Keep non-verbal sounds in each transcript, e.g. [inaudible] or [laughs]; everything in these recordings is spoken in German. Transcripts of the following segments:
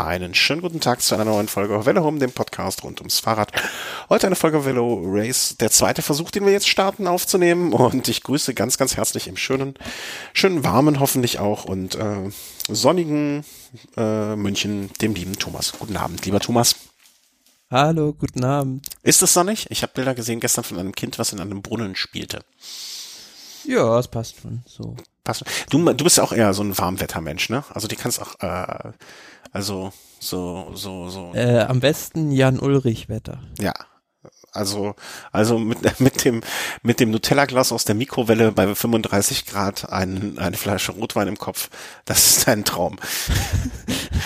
Einen schönen guten Tag zu einer neuen Folge Velo Home, dem Podcast rund ums Fahrrad. Heute eine Folge Velo Race, der zweite Versuch, den wir jetzt starten aufzunehmen. Und ich grüße ganz, ganz herzlich im schönen, schönen warmen hoffentlich auch und äh, sonnigen äh, München, dem lieben Thomas. Guten Abend, lieber Thomas. Hallo, guten Abend. Ist es sonnig? Ich habe Bilder gesehen gestern von einem Kind, was in einem Brunnen spielte. Ja, es passt schon so. Passt. Du, du bist ja auch eher so ein Warmwettermensch, ne? Also die kannst auch äh, also so, so, so. Äh, am besten Jan-Ulrich-Wetter. Ja. Also, also mit, [laughs] mit dem, mit dem Nutella-Glas aus der Mikrowelle bei 35 Grad ein, eine Flasche Rotwein im Kopf. Das ist ein Traum. [laughs]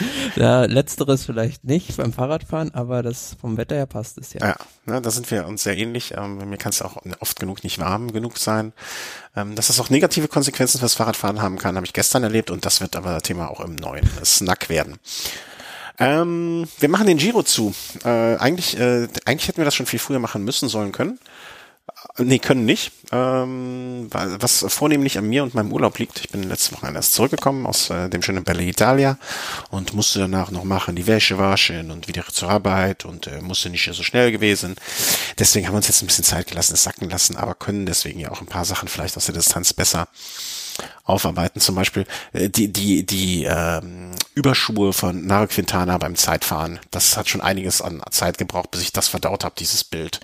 [laughs] ja, letzteres vielleicht nicht beim Fahrradfahren, aber das vom Wetter her passt es ja. Ja, ne, da sind wir uns sehr ähnlich. Ähm, mir kann es auch oft genug nicht warm genug sein. Ähm, dass das auch negative Konsequenzen fürs Fahrradfahren haben kann, habe ich gestern erlebt und das wird aber Thema auch im neuen Snack werden. Ähm, wir machen den Giro zu. Äh, eigentlich, äh, eigentlich hätten wir das schon viel früher machen müssen, sollen können. Nee, können nicht. Ähm, was vornehmlich an mir und meinem Urlaub liegt. Ich bin letzte Woche erst zurückgekommen aus äh, dem schönen Belle Italia und musste danach noch machen, die Wäsche waschen und wieder zur Arbeit und äh, musste nicht so schnell gewesen. Deswegen haben wir uns jetzt ein bisschen Zeit gelassen, es sacken lassen, aber können deswegen ja auch ein paar Sachen vielleicht aus der Distanz besser aufarbeiten. Zum Beispiel äh, die, die, die ähm, Überschuhe von Naro Quintana beim Zeitfahren. Das hat schon einiges an Zeit gebraucht, bis ich das verdaut habe, dieses Bild.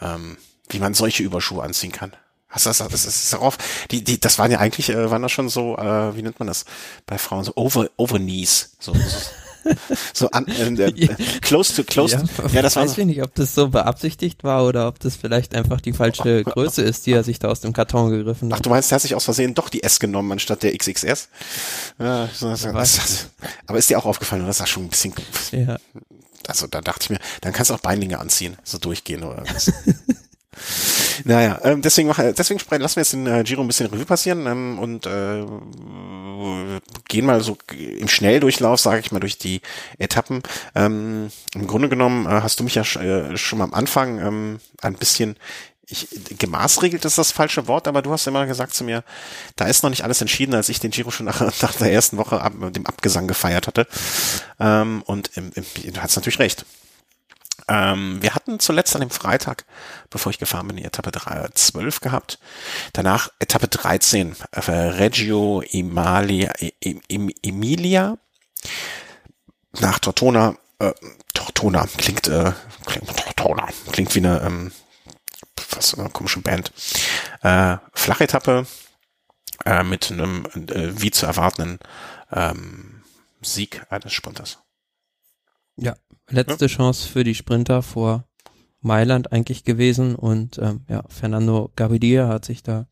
Ähm, wie man solche Überschuhe anziehen kann. Hast du das, das ist darauf, die, die, das waren ja eigentlich, äh, waren das schon so, äh, wie nennt man das bei Frauen, so over, over knees, so, so [laughs] so an, äh, [laughs] äh, close to close. Ja, ja das weiß war so. ich nicht, ob das so beabsichtigt war oder ob das vielleicht einfach die falsche Größe ist, die er sich da aus dem Karton gegriffen hat. Ach, du meinst, er hat sich aus Versehen doch die S genommen anstatt der XXS? Ja, so, das, das, aber ist dir auch aufgefallen, das sah schon ein bisschen. Ja. Also da dachte ich mir, dann kannst du auch Beinlinge anziehen, so durchgehen oder was. [laughs] naja, ähm, deswegen, mach, deswegen lassen wir jetzt den äh, Giro ein bisschen Revue passieren ähm, und äh, gehen mal so im Schnelldurchlauf, sage ich mal, durch die Etappen. Ähm, Im Grunde genommen äh, hast du mich ja sch, äh, schon mal am Anfang ähm, ein bisschen ich, gemaßregelt ist das falsche Wort, aber du hast immer gesagt zu mir, da ist noch nicht alles entschieden, als ich den Giro schon nach, [laughs] nach der ersten Woche ab, dem Abgesang gefeiert hatte. Ähm, und im, im, du hast natürlich recht. Ähm, wir hatten zuletzt an dem Freitag, bevor ich gefahren bin, die Etappe 3, 12 gehabt. Danach Etappe 13, äh, Reggio Emilia, Emilia nach Tortona. Äh, Tortona klingt, äh, klingt, Tortona klingt wie eine, ähm, was eine komische Band. Äh, Flachetappe äh, mit einem äh, wie zu erwartenden ähm, Sieg eines Sprinters. Ja, letzte ja. Chance für die Sprinter vor Mailand eigentlich gewesen und ähm, ja, Fernando Gaviria hat sich da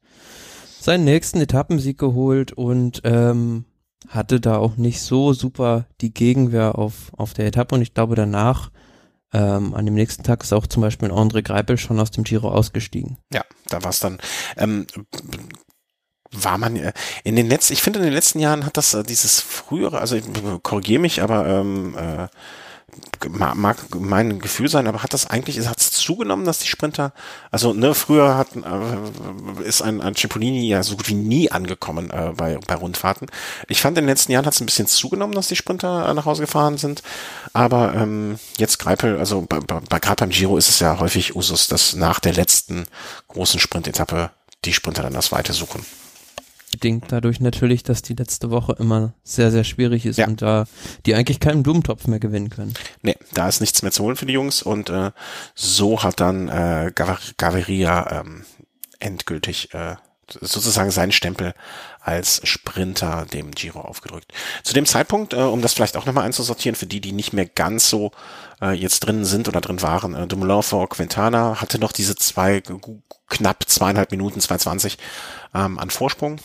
seinen nächsten Etappensieg geholt und ähm, hatte da auch nicht so super die Gegenwehr auf, auf der Etappe und ich glaube danach ähm, an dem nächsten Tag ist auch zum Beispiel André Greipel schon aus dem Giro ausgestiegen. Ja, da war es dann. Ähm, war man äh, in den letzten, ich finde in den letzten Jahren hat das äh, dieses frühere, also korrigiere mich, aber ähm, äh, mag mein Gefühl sein, aber hat das eigentlich, hat es zugenommen, dass die Sprinter, also ne, früher hat, äh, ist ein, ein Cipollini ja so gut wie nie angekommen äh, bei, bei Rundfahrten. Ich fand in den letzten Jahren hat es ein bisschen zugenommen, dass die Sprinter äh, nach Hause gefahren sind, aber ähm, jetzt Greipel, also bei, bei, gerade beim Giro ist es ja häufig Usus, dass nach der letzten großen Sprintetappe die Sprinter dann das Weite suchen bedingt dadurch natürlich, dass die letzte Woche immer sehr, sehr schwierig ist ja. und da die eigentlich keinen Blumentopf mehr gewinnen können. Nee, da ist nichts mehr zu holen für die Jungs und äh, so hat dann äh, Gaviria ähm, endgültig äh, sozusagen seinen Stempel als Sprinter dem Giro aufgedrückt. Zu dem Zeitpunkt, äh, um das vielleicht auch nochmal einzusortieren, für die, die nicht mehr ganz so äh, jetzt drin sind oder drin waren, äh, Dumoulin vor Quintana hatte noch diese zwei, knapp zweieinhalb Minuten, 2,20 ähm, an Vorsprung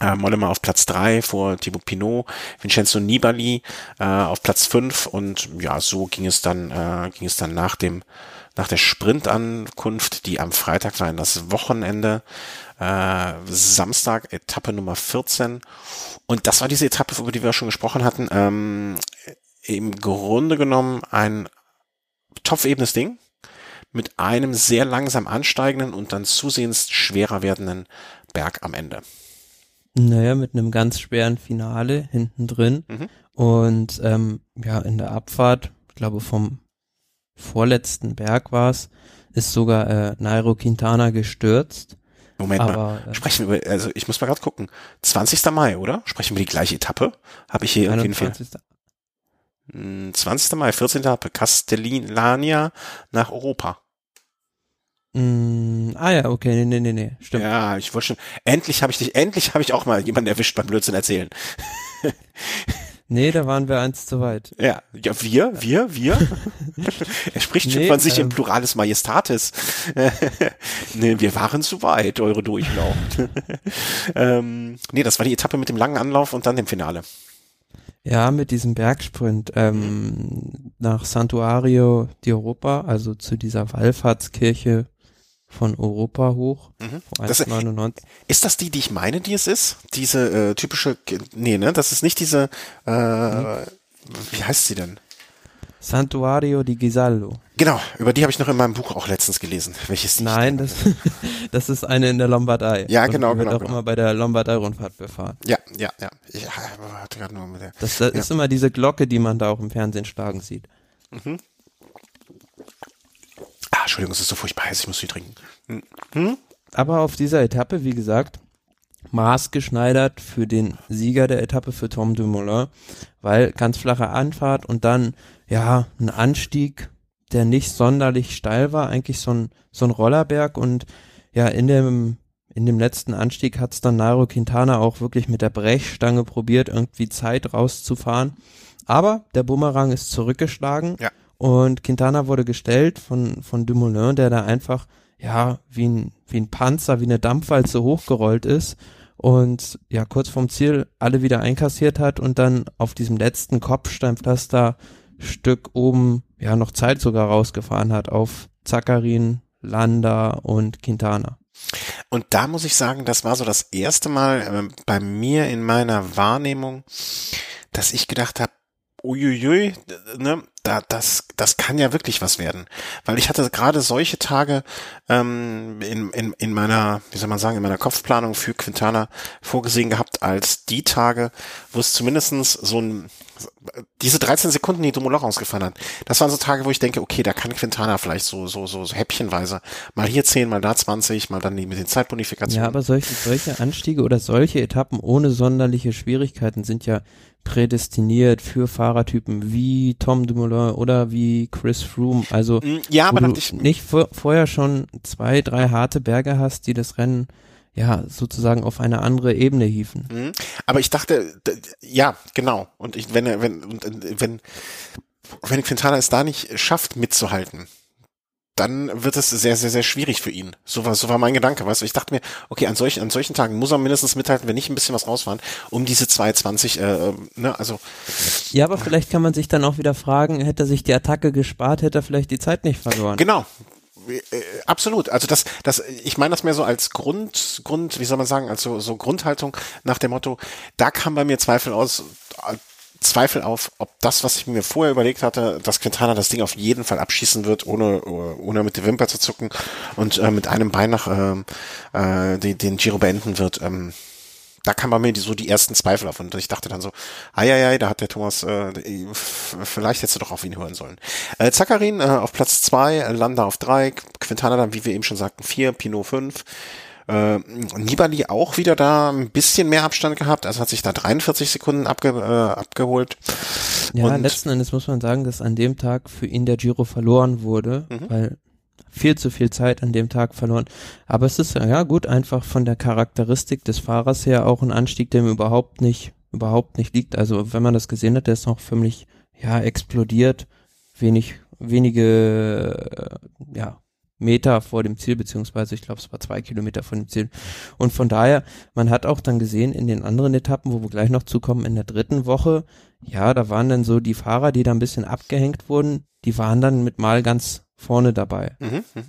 äh, Mollema auf Platz drei vor Thibaut Pinot, Vincenzo Nibali äh, auf Platz fünf und ja, so ging es dann, äh, ging es dann nach dem, nach der Sprintankunft, die am Freitag war in das Wochenende, äh, Samstag, Etappe Nummer 14. Und das war diese Etappe, über die wir schon gesprochen hatten, ähm, im Grunde genommen ein topfebenes Ding mit einem sehr langsam ansteigenden und dann zusehends schwerer werdenden Berg am Ende. Naja, mit einem ganz schweren Finale hinten drin. Mhm. Und ähm, ja, in der Abfahrt, ich glaube vom vorletzten Berg war es, ist sogar äh, Nairo Quintana gestürzt. Moment Aber, mal, äh, sprechen wir also ich muss mal gerade gucken. 20. Mai, oder? Sprechen wir die gleiche Etappe? Habe ich hier irgendwie einen Fehler? 20. Mai, 14. Etappe, Castellania nach Europa. Mm, ah ja, okay, nee, nee, nee, nee, stimmt. Ja, ich wollte schon, endlich habe ich dich, endlich habe ich auch mal jemanden erwischt beim Blödsinn erzählen. [laughs] nee, da waren wir eins zu weit. Ja, ja wir, wir, wir. [laughs] er spricht schon nee, von sich ähm, im Pluralis Majestatis. [laughs] nee, wir waren zu weit, eure Durchlauf. ähm, nee, das war die Etappe mit dem langen Anlauf und dann dem Finale. Ja, mit diesem Bergsprint ähm, mhm. nach Santuario di Europa, also zu dieser Wallfahrtskirche von Europa hoch. Mhm. Das, ist das die, die ich meine, die es ist? Diese äh, typische, nee, ne, das ist nicht diese, äh, mhm. wie heißt sie denn? Santuario di Gisallo. Genau, über die habe ich noch in meinem Buch auch letztens gelesen. Welches Nein, das, [laughs] das ist eine in der Lombardei. Ja, genau, Und die genau. Wird auch genau. immer bei der Lombardei-Rundfahrt befahren. Ja, ja, ja. Ich hatte gerade nur mit der. Das, das ja. ist immer diese Glocke, die man da auch im Fernsehen schlagen sieht. Mhm. Ah, Entschuldigung, es ist so furchtbar heiß, ich muss sie trinken. Hm? Aber auf dieser Etappe, wie gesagt, maßgeschneidert für den Sieger der Etappe, für Tom Dumoulin, weil ganz flache Anfahrt und dann, ja, ein Anstieg, der nicht sonderlich steil war, eigentlich so ein, so ein Rollerberg und ja, in dem, in dem letzten Anstieg hat's dann Nairo Quintana auch wirklich mit der Brechstange probiert, irgendwie Zeit rauszufahren. Aber der Bumerang ist zurückgeschlagen ja. Und Quintana wurde gestellt von, von Dumoulin, der da einfach ja, wie ein, wie ein Panzer, wie eine Dampfwalze hochgerollt ist und ja, kurz vorm Ziel alle wieder einkassiert hat und dann auf diesem letzten Kopfsteinpflaster Stück oben ja noch Zeit sogar rausgefahren hat auf Zakarin, Landa und Quintana. Und da muss ich sagen, das war so das erste Mal äh, bei mir in meiner Wahrnehmung, dass ich gedacht habe, uiuiui, ne, da, das, das kann ja wirklich was werden. Weil ich hatte gerade solche Tage ähm, in, in, in meiner, wie soll man sagen, in meiner Kopfplanung für Quintana vorgesehen gehabt als die Tage, wo es zumindestens so ein diese 13 Sekunden, die Dumoulin rausgefahren hat, das waren so Tage, wo ich denke, okay, da kann Quintana vielleicht so, so, so, so häppchenweise mal hier 10, mal da 20, mal dann mit den Zeitbonifikationen. Ja, aber solche, solche Anstiege oder solche Etappen ohne sonderliche Schwierigkeiten sind ja prädestiniert für Fahrertypen wie Tom Dumoulin oder wie Chris Froome. Also mm, ja, aber du nicht vor, vorher schon zwei, drei harte Berge hast, die das Rennen ja sozusagen auf eine andere Ebene hieven. Mhm. Aber ich dachte, ja, genau. Und ich, wenn er, wenn, wenn, wenn Quintana es da nicht schafft, mitzuhalten, dann wird es sehr, sehr, sehr schwierig für ihn. So war, so war mein Gedanke, weißt du. Ich dachte mir, okay, an solchen, an solchen Tagen muss er mindestens mithalten, wenn nicht ein bisschen was rausfahren, um diese 220, äh, ne, also. Ja, aber vielleicht kann man sich dann auch wieder fragen, hätte er sich die Attacke gespart, hätte er vielleicht die Zeit nicht verloren. Genau. Äh, absolut. Also das, das, ich meine das mehr so als Grund, Grund, wie soll man sagen, als so, so Grundhaltung nach dem Motto, da kam bei mir Zweifel aus, Zweifel auf, ob das, was ich mir vorher überlegt hatte, dass Quintana das Ding auf jeden Fall abschießen wird, ohne, ohne mit der Wimper zu zucken und äh, mit einem Bein nach ähm, äh, den, den Giro beenden wird. Ähm, da kam bei mir die, so die ersten Zweifel auf und ich dachte dann so, ai, ai, ai da hat der Thomas, äh, vielleicht hättest du doch auf ihn hören sollen. Äh, Zakarin äh, auf Platz zwei, Landa auf drei, Quintana dann, wie wir eben schon sagten, vier, Pinot fünf, äh, Nibali auch wieder da ein bisschen mehr Abstand gehabt, also hat sich da 43 Sekunden abge, äh, abgeholt. Ja, und letzten Endes muss man sagen, dass an dem Tag für ihn der Giro verloren wurde, mhm. weil viel zu viel Zeit an dem Tag verloren. Aber es ist ja gut, einfach von der Charakteristik des Fahrers her auch ein Anstieg, der ihm überhaupt nicht, überhaupt nicht liegt. Also wenn man das gesehen hat, der ist noch förmlich, ja, explodiert, wenig, wenige, äh, ja, Meter vor dem Ziel, beziehungsweise ich glaube, es war zwei Kilometer vor dem Ziel. Und von daher, man hat auch dann gesehen in den anderen Etappen, wo wir gleich noch zukommen, in der dritten Woche, ja, da waren dann so die Fahrer, die da ein bisschen abgehängt wurden, die waren dann mit mal ganz vorne dabei. Mhm, mh.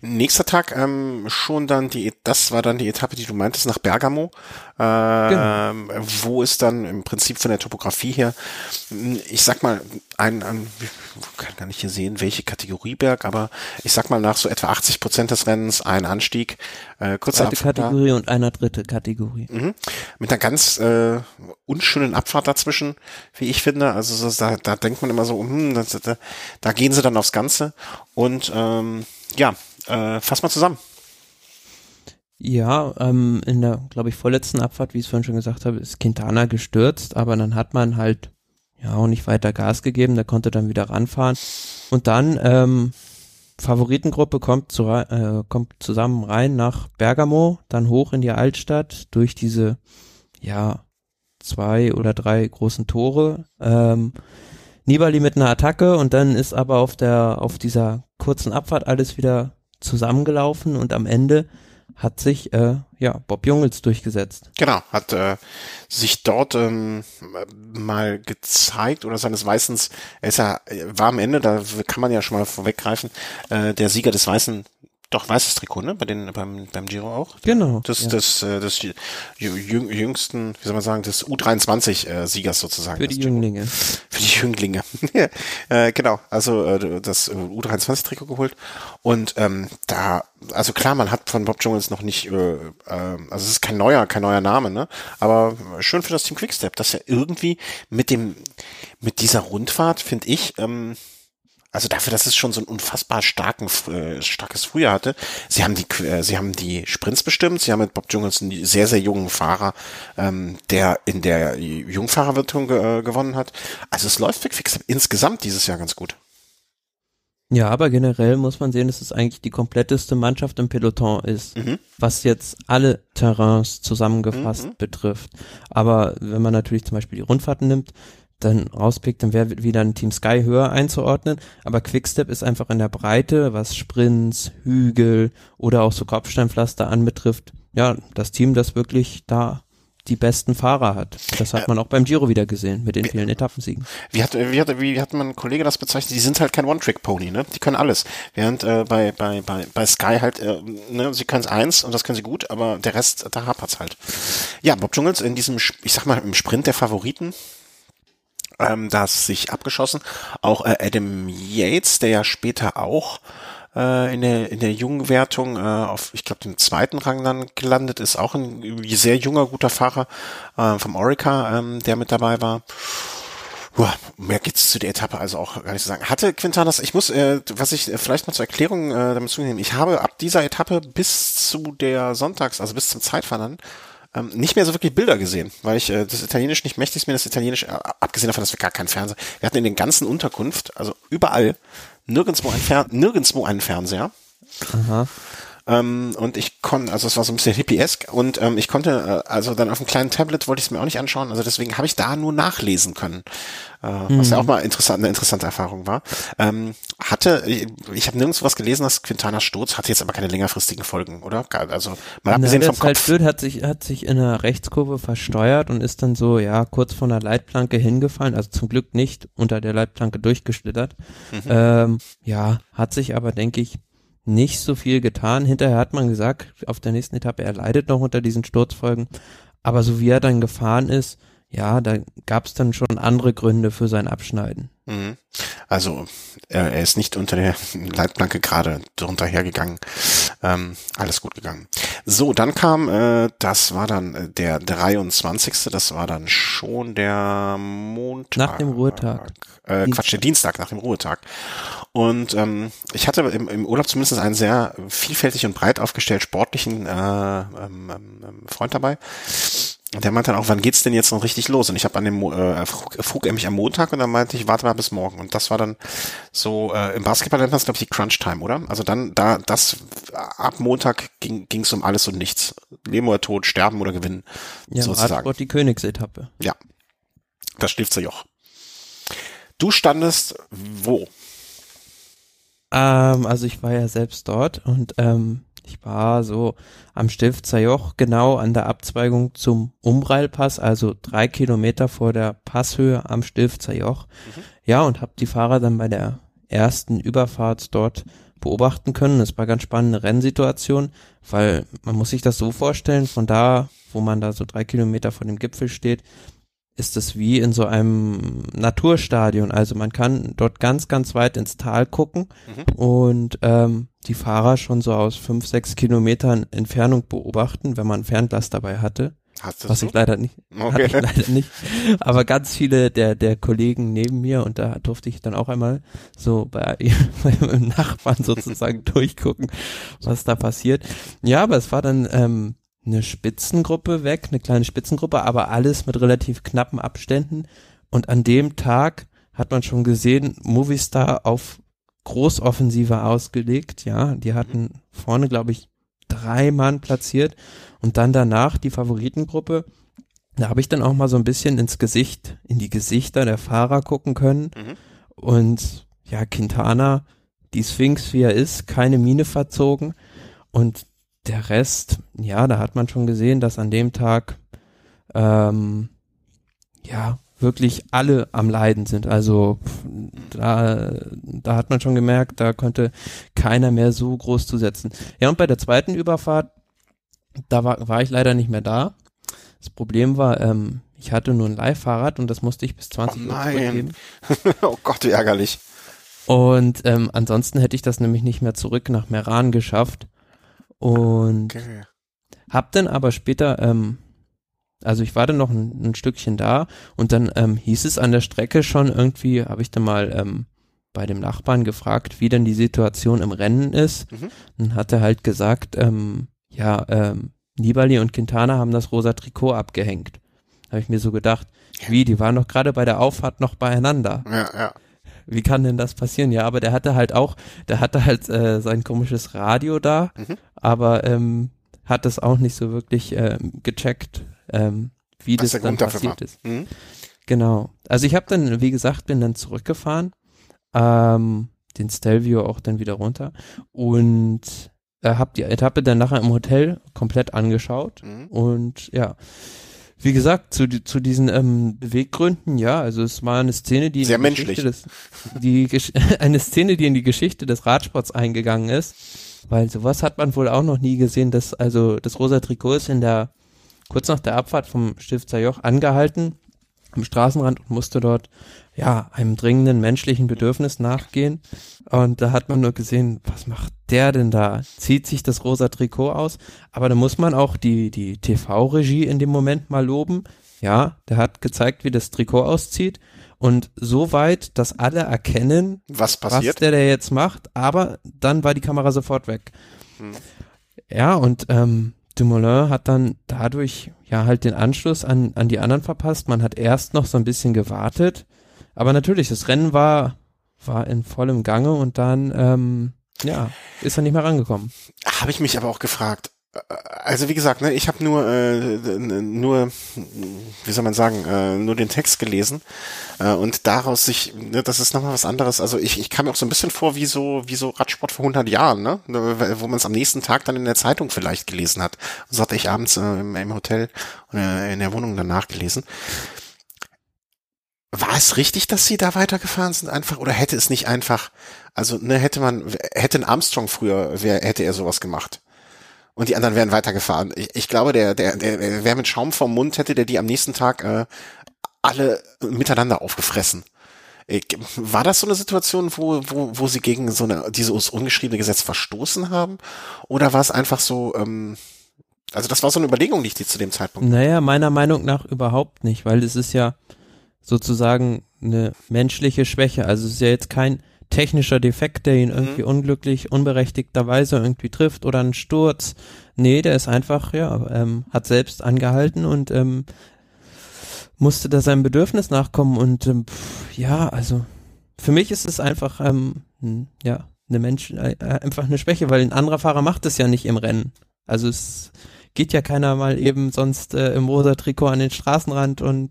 Nächster Tag ähm, schon dann die, das war dann die Etappe, die du meintest, nach Bergamo, äh, genau. wo es dann im Prinzip von der Topografie her, ich sag mal, ein, ein ich kann gar nicht hier sehen, welche Kategorie Berg, aber ich sag mal nach so etwa 80 Prozent des Rennens ein Anstieg, äh, kurze Zweite Abfahrt Kategorie da. und einer dritte Kategorie. Mhm. Mit einer ganz äh, unschönen Abfahrt dazwischen, wie ich finde. Also so, da, da denkt man immer so, hm, da, da, da gehen sie dann aufs Ganze und ähm, ja, äh, fass mal zusammen. Ja, ähm, in der, glaube ich, vorletzten Abfahrt, wie ich es vorhin schon gesagt habe, ist Quintana gestürzt, aber dann hat man halt ja auch nicht weiter Gas gegeben, der konnte dann wieder ranfahren. Und dann, ähm, Favoritengruppe kommt, zu, äh, kommt zusammen rein nach Bergamo, dann hoch in die Altstadt durch diese, ja, zwei oder drei großen Tore. Ähm, Nibali mit einer Attacke und dann ist aber auf der, auf dieser kurzen Abfahrt alles wieder zusammengelaufen und am Ende hat sich äh, ja Bob Jungels durchgesetzt. Genau, hat äh, sich dort ähm, mal gezeigt oder seines Weißens, er war am Ende, da kann man ja schon mal vorweggreifen, äh, der Sieger des Weißen doch, weißes Trikot, ne? Bei den, beim, beim Giro auch. Genau. Das, ja. das, äh, das, das jüngsten, wie soll man sagen, des U23-Siegers äh, sozusagen. Für die Jünglinge. Für die Jünglinge. [laughs] äh, genau. Also äh, das U23-Trikot geholt. Und ähm, da, also klar, man hat von Bob Jungels noch nicht, äh, äh, also es ist kein neuer, kein neuer Name, ne? Aber schön für das Team Quickstep, dass er irgendwie mit dem, mit dieser Rundfahrt, finde ich, ähm, also dafür, dass es schon so ein unfassbar starken, äh, starkes Frühjahr hatte. Sie haben die, äh, sie haben die Sprints bestimmt. Sie haben mit Bob Jungels einen sehr, sehr jungen Fahrer, ähm, der in der Jungfahrerwertung äh, gewonnen hat. Also es läuft Quickstep insgesamt dieses Jahr ganz gut. Ja, aber generell muss man sehen, dass es eigentlich die kompletteste Mannschaft im Peloton ist, mhm. was jetzt alle Terrains zusammengefasst mhm. betrifft. Aber wenn man natürlich zum Beispiel die Rundfahrten nimmt, dann rauspickt, dann wäre wieder ein Team Sky höher einzuordnen. Aber Quickstep ist einfach in der Breite, was Sprints, Hügel oder auch so Kopfsteinpflaster anbetrifft, ja, das Team, das wirklich da die besten Fahrer hat. Das hat man auch beim Giro wieder gesehen mit den vielen Etappensiegen. Wie hat, wie hat, wie hat mein Kollege das bezeichnet? Die sind halt kein One-Trick-Pony, ne? Die können alles. Während äh, bei, bei, bei, bei Sky halt, äh, ne, sie können es eins und das können sie gut, aber der Rest, da hapert's halt. Ja, Bob Jungels in diesem, ich sag mal, im Sprint der Favoriten, ähm, das sich abgeschossen. Auch äh, Adam Yates, der ja später auch äh, in der in der jungen Wertung äh, auf, ich glaube, dem zweiten Rang dann gelandet ist, auch ein sehr junger guter Fahrer äh, vom Orica, ähm, der mit dabei war. Uah, mehr gibt's zu der Etappe also auch gar nicht zu sagen. Hatte Quintanas, ich muss, äh, was ich äh, vielleicht mal zur Erklärung äh, damit zunehmen, ich habe ab dieser Etappe bis zu der Sonntags, also bis zum Zeitfahren ähm, nicht mehr so wirklich Bilder gesehen, weil ich äh, das Italienisch nicht mächtig mir das Italienisch, äh, abgesehen davon, dass wir gar keinen Fernseher, wir hatten in den ganzen Unterkunft, also überall, nirgendwo ein, Fer nirgendwo einen Fernseher. Aha. Ähm, und ich konnte, also es war so ein bisschen hippiesk und ähm, ich konnte, äh, also dann auf dem kleinen Tablet wollte ich es mir auch nicht anschauen, also deswegen habe ich da nur nachlesen können, äh, mhm. was ja mhm. auch mal interessant, eine interessante Erfahrung war. Ähm, hatte, ich habe nirgends was gelesen, dass Quintana Sturz hatte jetzt aber keine längerfristigen Folgen, oder? Also mal abgesehen vom Kopf. Halt hat sich hat sich in einer Rechtskurve versteuert und ist dann so ja kurz von der Leitplanke hingefallen, also zum Glück nicht unter der Leitplanke durchgeschlittert. Mhm. Ähm, ja, hat sich aber denke ich nicht so viel getan. Hinterher hat man gesagt, auf der nächsten Etappe, er leidet noch unter diesen Sturzfolgen. Aber so wie er dann gefahren ist, ja, da gab es dann schon andere Gründe für sein Abschneiden. Mhm. Also er, er, ist nicht unter der Leitplanke gerade drunter hergegangen. Ähm, alles gut gegangen. So, dann kam, äh, das war dann äh, der 23. Das war dann schon der Montag. Nach dem Ruhetag. Äh, Quatsch, der Dienstag nach dem Ruhetag. Und ähm, ich hatte im, im Urlaub zumindest einen sehr vielfältig und breit aufgestellt sportlichen äh, ähm, ähm, Freund dabei. Und der meinte dann auch, wann geht's denn jetzt noch richtig los? Und ich habe an dem äh, frug, frug er mich am Montag und dann meinte ich, warte mal bis morgen. Und das war dann so, äh, im Basketball nennt man es, glaube ich, die Crunch Time, oder? Also dann, da, das ab Montag ging es um alles und nichts. Leben oder Tod, sterben oder gewinnen. Ja, sozusagen. Radsport die Königsetappe. Ja. Das Stifter Joch. Du standest wo? Ähm, also ich war ja selbst dort und ähm, ich war so am Stilfzer Joch genau an der Abzweigung zum Umreilpass, also drei Kilometer vor der Passhöhe am Stilfzer Joch. Mhm. Ja, und habe die Fahrer dann bei der ersten Überfahrt dort beobachten können. Es war ganz spannende Rennsituation, weil man muss sich das so vorstellen, von da, wo man da so drei Kilometer von dem Gipfel steht, ist es wie in so einem Naturstadion. Also man kann dort ganz, ganz weit ins Tal gucken mhm. und ähm, die Fahrer schon so aus fünf, sechs Kilometern Entfernung beobachten, wenn man Fernglas dabei hatte. Hast was so? ich leider nicht, okay. ich leider nicht. Aber ganz viele der der Kollegen neben mir und da durfte ich dann auch einmal so bei, bei [laughs] meinem Nachbarn sozusagen [laughs] durchgucken, was da passiert. Ja, aber es war dann ähm, eine Spitzengruppe weg, eine kleine Spitzengruppe, aber alles mit relativ knappen Abständen. Und an dem Tag hat man schon gesehen, Movistar auf Großoffensive ausgelegt. Ja, die hatten vorne, glaube ich, drei Mann platziert und dann danach die Favoritengruppe. Da habe ich dann auch mal so ein bisschen ins Gesicht, in die Gesichter der Fahrer gucken können. Mhm. Und ja, Quintana, die Sphinx, wie er ist, keine Mine verzogen. Und der Rest, ja, da hat man schon gesehen, dass an dem Tag ähm, ja wirklich alle am Leiden sind. Also da, da hat man schon gemerkt, da konnte keiner mehr so groß zusetzen. Ja, und bei der zweiten Überfahrt, da war, war ich leider nicht mehr da. Das Problem war, ähm, ich hatte nur ein Leihfahrrad und das musste ich bis 20 oh Uhr zurückgeben. [laughs] oh Gott, wie ärgerlich. Und ähm, ansonsten hätte ich das nämlich nicht mehr zurück nach Meran geschafft. Und okay. hab dann aber später, ähm, also ich war dann noch ein, ein Stückchen da und dann ähm, hieß es an der Strecke schon irgendwie, habe ich dann mal ähm, bei dem Nachbarn gefragt, wie denn die Situation im Rennen ist. Mhm. Dann hat er halt gesagt, ähm, ja, ähm, Nibali und Quintana haben das rosa Trikot abgehängt. Habe ich mir so gedacht, wie, die waren doch gerade bei der Auffahrt noch beieinander. Ja, ja wie kann denn das passieren? Ja, aber der hatte halt auch, der hatte halt äh, sein komisches Radio da, mhm. aber ähm, hat das auch nicht so wirklich ähm, gecheckt, ähm, wie Was das dann passiert ist. Mhm. Genau. Also ich habe dann, wie gesagt, bin dann zurückgefahren, ähm, den Stelvio auch dann wieder runter und äh, habe die Etappe dann nachher im Hotel komplett angeschaut mhm. und ja, wie gesagt, zu, zu diesen ähm, Beweggründen, ja, also es war eine Szene, die sehr menschlich, des, die [laughs] eine Szene, die in die Geschichte des Radsports eingegangen ist, weil sowas hat man wohl auch noch nie gesehen, dass also das rosa Trikot ist in der kurz nach der Abfahrt vom Stifter Joch angehalten am Straßenrand und musste dort ja einem dringenden menschlichen Bedürfnis nachgehen und da hat man nur gesehen, was macht der denn da? Zieht sich das rosa Trikot aus? Aber da muss man auch die die TV-Regie in dem Moment mal loben. Ja, der hat gezeigt, wie das Trikot auszieht und so weit, dass alle erkennen, was passiert, was der der jetzt macht. Aber dann war die Kamera sofort weg. Hm. Ja und ähm, Dumoulin hat dann dadurch ja halt den Anschluss an, an die anderen verpasst. Man hat erst noch so ein bisschen gewartet, aber natürlich, das Rennen war, war in vollem Gange und dann, ähm, ja, ist er nicht mehr rangekommen. Habe ich mich aber auch gefragt, also wie gesagt, ne, ich habe nur äh, nur wie soll man sagen, äh, nur den Text gelesen äh, und daraus sich, ne, das ist nochmal was anderes. Also ich, ich kam mir auch so ein bisschen vor wie so wie so Radsport vor 100 Jahren, ne, wo man es am nächsten Tag dann in der Zeitung vielleicht gelesen hat. So hatte ich abends äh, im, im Hotel oder in der Wohnung danach gelesen. War es richtig, dass sie da weitergefahren sind einfach oder hätte es nicht einfach, also ne, hätte man hätte ein Armstrong früher, wer hätte er sowas gemacht? und die anderen wären weitergefahren. Ich, ich glaube, der, der, der, wäre mit Schaum vom Mund, hätte der die am nächsten Tag äh, alle miteinander aufgefressen. War das so eine Situation, wo, wo, wo sie gegen so eine, dieses ungeschriebene Gesetz verstoßen haben? Oder war es einfach so, ähm, also das war so eine Überlegung, die ich dir zu dem Zeitpunkt. Naja, meiner Meinung nach überhaupt nicht, weil es ist ja sozusagen eine menschliche Schwäche. Also es ist ja jetzt kein technischer Defekt, der ihn irgendwie mhm. unglücklich, unberechtigterweise irgendwie trifft oder ein Sturz. Nee, der ist einfach, ja, ähm, hat selbst angehalten und ähm, musste da seinem Bedürfnis nachkommen und ähm, pff, ja, also für mich ist es einfach, ähm, ja, eine Mensch, äh, einfach eine Schwäche, weil ein anderer Fahrer macht es ja nicht im Rennen. Also es geht ja keiner mal eben sonst äh, im rosa Trikot an den Straßenrand und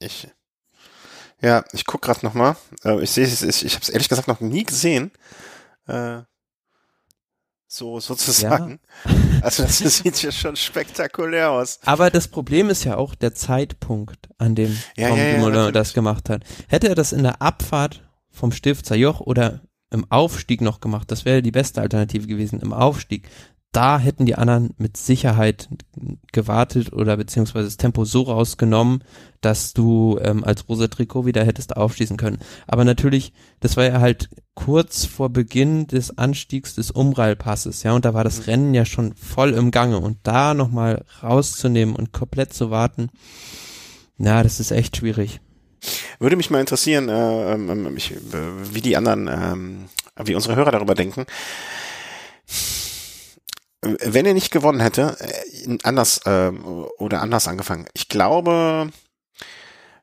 ich ja, ich guck gerade noch mal. Äh, ich sehe es, ich, ich habe es ehrlich gesagt noch nie gesehen. Äh, so sozusagen. Ja. Also das [laughs] sieht ja schon spektakulär aus. Aber das Problem ist ja auch der Zeitpunkt, an dem ja, Tom ja, Dumoulin das gemacht hat. Hätte er das in der Abfahrt vom Stifter Joch oder im Aufstieg noch gemacht, das wäre die beste Alternative gewesen, im Aufstieg, da hätten die anderen mit Sicherheit gewartet oder beziehungsweise das Tempo so rausgenommen, dass du ähm, als rosa Trikot wieder hättest aufschließen können. Aber natürlich, das war ja halt kurz vor Beginn des Anstiegs des Umrallpasses, ja, und da war das mhm. Rennen ja schon voll im Gange und da nochmal rauszunehmen und komplett zu warten, na, das ist echt schwierig. Würde mich mal interessieren, äh, äh, ich, äh, wie die anderen, äh, wie unsere Hörer darüber denken wenn er nicht gewonnen hätte, äh, anders äh, oder anders angefangen. Ich glaube,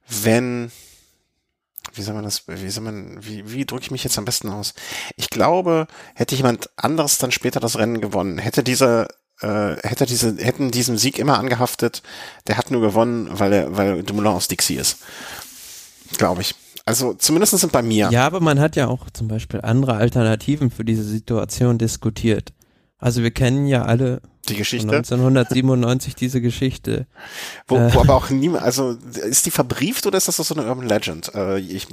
wenn wie soll man das, wie soll man, wie, wie drücke ich mich jetzt am besten aus? Ich glaube, hätte jemand anderes dann später das Rennen gewonnen, hätte dieser, äh, hätte diese, hätten diesem Sieg immer angehaftet, der hat nur gewonnen, weil er, weil Dumoulin aus Dixie ist. Glaube ich. Also zumindest sind bei mir. Ja, aber man hat ja auch zum Beispiel andere Alternativen für diese Situation diskutiert. Also wir kennen ja alle die Geschichte 1997 diese Geschichte. Wo, äh, wo aber auch niemand, also ist die verbrieft oder ist das so eine Urban Legend? Äh, ich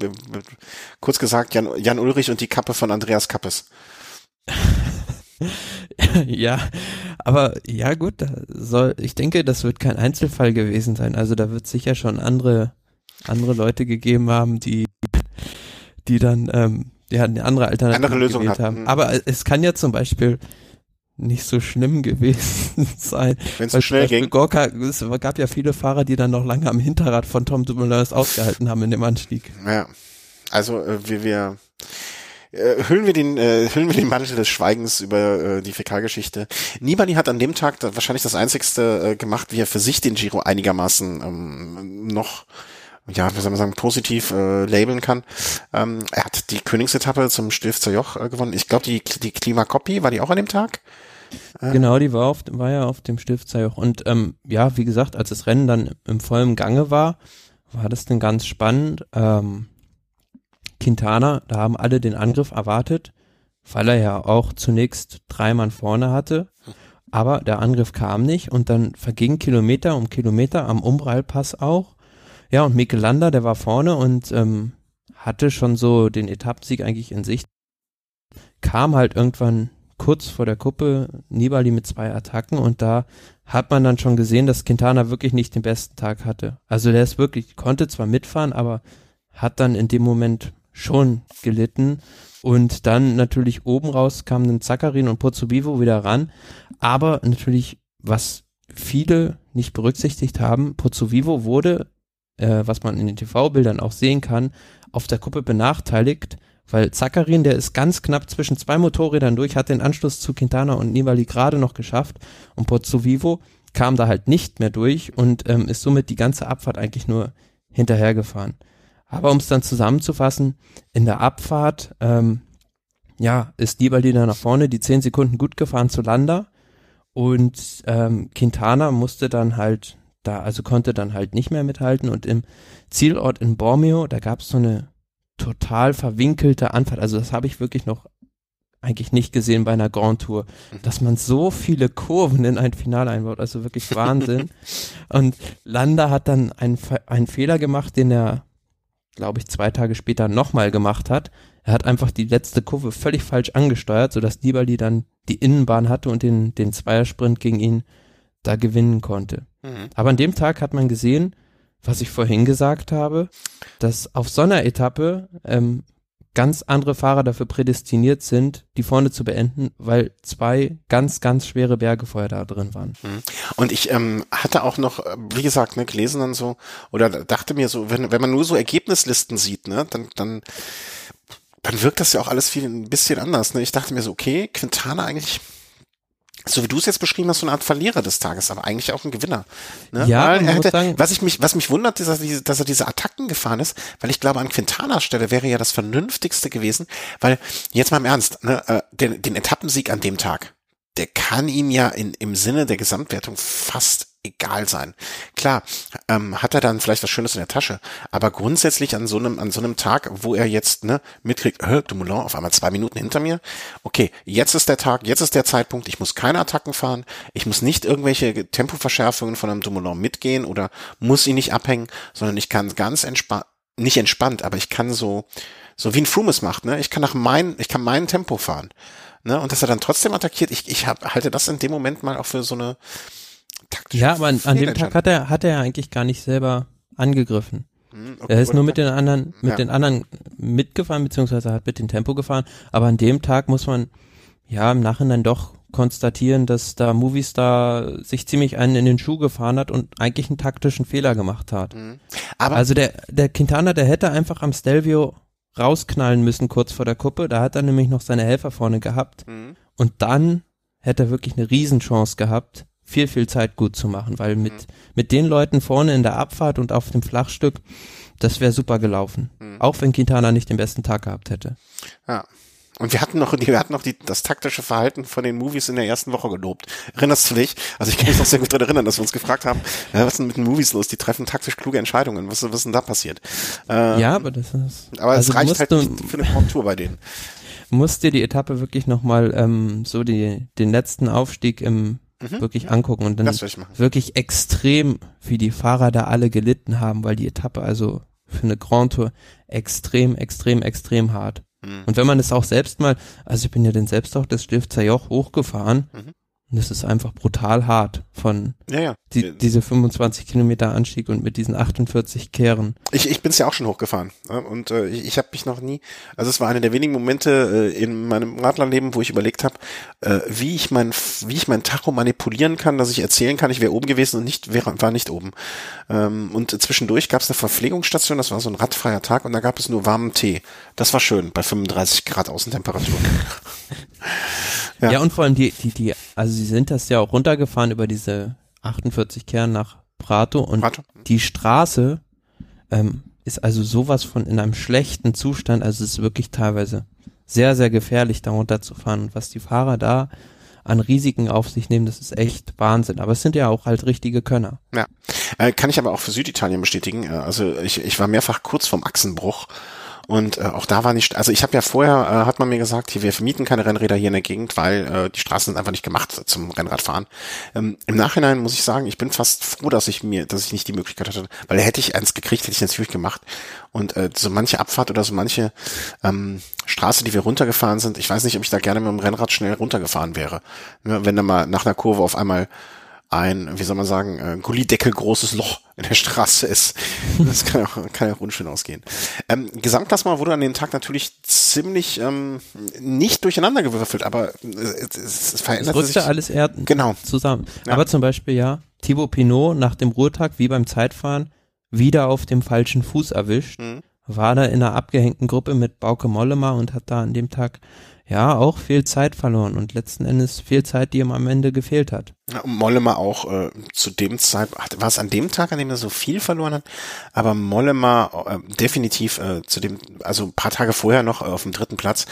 kurz gesagt Jan, Jan Ulrich und die Kappe von Andreas Kappes. [laughs] ja, aber ja gut, da soll ich denke, das wird kein Einzelfall gewesen sein. Also da wird sicher schon andere andere Leute gegeben haben, die die dann ähm, die hatten eine andere Alternative andere Lösung gewählt haben. Aber es kann ja zum Beispiel nicht so schlimm gewesen [laughs] sein. Wenn es so schnell ging. Gorka, es gab ja viele Fahrer, die dann noch lange am Hinterrad von Tom Dumoulin ausgehalten haben in dem Anstieg. Ja, also äh, wir, wir äh, hüllen wir den äh, hüllen wir den Mantel des Schweigens über äh, die Fäkalgeschichte. Nibali hat an dem Tag da wahrscheinlich das einzigste äh, gemacht, wie er für sich den Giro einigermaßen ähm, noch ja, wie soll man sagen, positiv äh, labeln kann. Ähm, er hat die Königsetappe zum Stilfzer Joch äh, gewonnen. Ich glaube, die, die Klimakopie, war die auch an dem Tag? Äh. Genau, die war, auf, war ja auf dem Stiftsee Joch. Und ähm, ja, wie gesagt, als das Rennen dann im vollen Gange war, war das dann ganz spannend. Ähm, Quintana, da haben alle den Angriff erwartet, weil er ja auch zunächst drei Mann vorne hatte. Aber der Angriff kam nicht und dann verging Kilometer um Kilometer am Umbrallpass auch. Ja, und Mikel Landa, der war vorne und ähm, hatte schon so den Etappensieg eigentlich in Sicht. Kam halt irgendwann kurz vor der Kuppe Nibali mit zwei Attacken und da hat man dann schon gesehen, dass Quintana wirklich nicht den besten Tag hatte. Also der ist wirklich, konnte zwar mitfahren, aber hat dann in dem Moment schon gelitten und dann natürlich oben raus kamen dann Zakarin und Pozzovivo wieder ran, aber natürlich, was viele nicht berücksichtigt haben, Pozzovivo wurde äh, was man in den TV-Bildern auch sehen kann, auf der Kuppe benachteiligt, weil Zakarin, der ist ganz knapp zwischen zwei Motorrädern durch, hat den Anschluss zu Quintana und Nibali gerade noch geschafft und Pozzo Vivo kam da halt nicht mehr durch und ähm, ist somit die ganze Abfahrt eigentlich nur hinterhergefahren. Aber um es dann zusammenzufassen, in der Abfahrt, ähm, ja, ist Nibali da nach vorne, die zehn Sekunden gut gefahren zu Landa und ähm, Quintana musste dann halt da, also konnte dann halt nicht mehr mithalten und im Zielort in Bormio, da gab es so eine total verwinkelte Anfahrt, also das habe ich wirklich noch eigentlich nicht gesehen bei einer Grand Tour, dass man so viele Kurven in ein Finale einbaut, also wirklich Wahnsinn. [laughs] und Landa hat dann einen, einen Fehler gemacht, den er, glaube ich, zwei Tage später nochmal gemacht hat. Er hat einfach die letzte Kurve völlig falsch angesteuert, sodass Nibali dann die Innenbahn hatte und den, den Zweiersprint gegen ihn da gewinnen konnte. Mhm. Aber an dem Tag hat man gesehen, was ich vorhin gesagt habe, dass auf so einer Etappe ähm, ganz andere Fahrer dafür prädestiniert sind, die vorne zu beenden, weil zwei ganz, ganz schwere Berge vorher da drin waren. Mhm. Und ich ähm, hatte auch noch, äh, wie gesagt, ne, gelesen dann so, oder dachte mir so, wenn, wenn man nur so Ergebnislisten sieht, ne, dann, dann, dann wirkt das ja auch alles viel ein bisschen anders. Ne? Ich dachte mir so, okay, Quintana eigentlich so wie du es jetzt beschrieben hast, so eine Art Verlierer des Tages, aber eigentlich auch ein Gewinner. Ne? Ja, weil er hätte, sagen, was ich mich, was mich wundert, ist, dass er, diese, dass er diese Attacken gefahren ist, weil ich glaube, an Quintanas Stelle wäre ja das Vernünftigste gewesen, weil jetzt mal im Ernst, ne, äh, den, den Etappensieg an dem Tag, der kann ihm ja in, im Sinne der Gesamtwertung fast egal sein. Klar, ähm, hat er dann vielleicht was Schönes in der Tasche, aber grundsätzlich an so einem an so einem Tag, wo er jetzt ne mitkriegt, äh, Dumoulin auf einmal zwei Minuten hinter mir. Okay, jetzt ist der Tag, jetzt ist der Zeitpunkt. Ich muss keine Attacken fahren, ich muss nicht irgendwelche Tempoverschärfungen von einem Dumoulin mitgehen oder muss ihn nicht abhängen, sondern ich kann ganz entspannt nicht entspannt, aber ich kann so, so wie ein Froome es macht, ne? Ich kann nach mein, ich kann mein Tempo fahren. Ne? Und dass er dann trotzdem attackiert, ich, ich hab, halte das in dem Moment mal auch für so eine taktische Ja, aber an, an dem Tag hat er, hat er eigentlich gar nicht selber angegriffen. Hm, okay, er ist nur mit den anderen, mit ja. den anderen mitgefahren, beziehungsweise hat mit dem Tempo gefahren. Aber an dem Tag muss man ja im Nachhinein doch konstatieren, dass da Movistar sich ziemlich einen in den Schuh gefahren hat und eigentlich einen taktischen Fehler gemacht hat. Mhm. Aber also der, der Quintana, der hätte einfach am Stelvio rausknallen müssen kurz vor der Kuppe. Da hat er nämlich noch seine Helfer vorne gehabt. Mhm. Und dann hätte er wirklich eine Riesenchance gehabt, viel, viel Zeit gut zu machen, weil mit, mhm. mit den Leuten vorne in der Abfahrt und auf dem Flachstück, das wäre super gelaufen. Mhm. Auch wenn Quintana nicht den besten Tag gehabt hätte. Ja. Und wir hatten noch, wir hatten noch die, das taktische Verhalten von den Movies in der ersten Woche gelobt. Erinnerst du dich? Also ich kann mich noch sehr gut daran erinnern, dass wir uns gefragt haben, ja, was ist denn mit den Movies los? Die treffen taktisch kluge Entscheidungen. Was, was ist denn da passiert? Ähm, ja, aber das ist. Aber also es reicht halt nicht für eine Kontur bei denen. [laughs] Musst dir die Etappe wirklich nochmal ähm, so die, den letzten Aufstieg im mhm. wirklich angucken und dann wirklich extrem, wie die Fahrer da alle gelitten haben, weil die Etappe also für eine Grand Tour extrem, extrem, extrem hart. Mhm. Und wenn man es auch selbst mal, also ich bin ja den selbst auch das Stifter Joch hochgefahren, mhm. Und es ist einfach brutal hart von ja, ja. Die, diese 25 Kilometer Anstieg und mit diesen 48 Kehren. Ich, ich bin es ja auch schon hochgefahren und äh, ich, ich habe mich noch nie, also es war eine der wenigen Momente äh, in meinem Radlerleben, wo ich überlegt habe, äh, wie ich mein wie ich mein Tacho manipulieren kann, dass ich erzählen kann, ich wäre oben gewesen und nicht wäre, war nicht oben. Ähm, und zwischendurch gab es eine Verpflegungsstation, das war so ein radfreier Tag und da gab es nur warmen Tee. Das war schön bei 35 Grad Außentemperatur. [laughs] Ja. ja, und vor allem die, die, die, also sie sind das ja auch runtergefahren über diese 48 Kern nach Prato und Prato. die Straße ähm, ist also sowas von in einem schlechten Zustand, also es ist wirklich teilweise sehr, sehr gefährlich, da runterzufahren. Und was die Fahrer da an Risiken auf sich nehmen, das ist echt Wahnsinn. Aber es sind ja auch halt richtige Könner. Ja, äh, kann ich aber auch für Süditalien bestätigen. Äh, also ich, ich war mehrfach kurz vorm Achsenbruch und äh, auch da war nicht, also ich habe ja vorher, äh, hat man mir gesagt, hier, wir vermieten keine Rennräder hier in der Gegend, weil äh, die Straßen sind einfach nicht gemacht zum Rennradfahren. Ähm, Im Nachhinein muss ich sagen, ich bin fast froh, dass ich mir, dass ich nicht die Möglichkeit hatte, weil hätte ich eins gekriegt, hätte ich natürlich gemacht. Und äh, so manche Abfahrt oder so manche ähm, Straße, die wir runtergefahren sind, ich weiß nicht, ob ich da gerne mit dem Rennrad schnell runtergefahren wäre. Ja, wenn da mal nach einer Kurve auf einmal ein, wie soll man sagen, äh, Gullideckel großes Loch in der Straße ist. [laughs] Das kann auch, kann auch unschön ausgehen. Ähm, Gesamtklassement wurde an dem Tag natürlich ziemlich ähm, nicht durcheinander gewürfelt, aber es, es, es veränderte es sich. alles eher genau. zusammen. Ja. Aber zum Beispiel ja, Thibaut Pinot nach dem Ruhetag, wie beim Zeitfahren, wieder auf dem falschen Fuß erwischt. Mhm. War da in einer abgehängten Gruppe mit Bauke Mollema und hat da an dem Tag ja auch viel Zeit verloren und letzten Endes viel Zeit, die ihm am Ende gefehlt hat. Mollema auch äh, zu dem Zeitpunkt, war es an dem Tag, an dem er so viel verloren hat, aber Mollema äh, definitiv äh, zu dem, also ein paar Tage vorher noch äh, auf dem dritten Platz,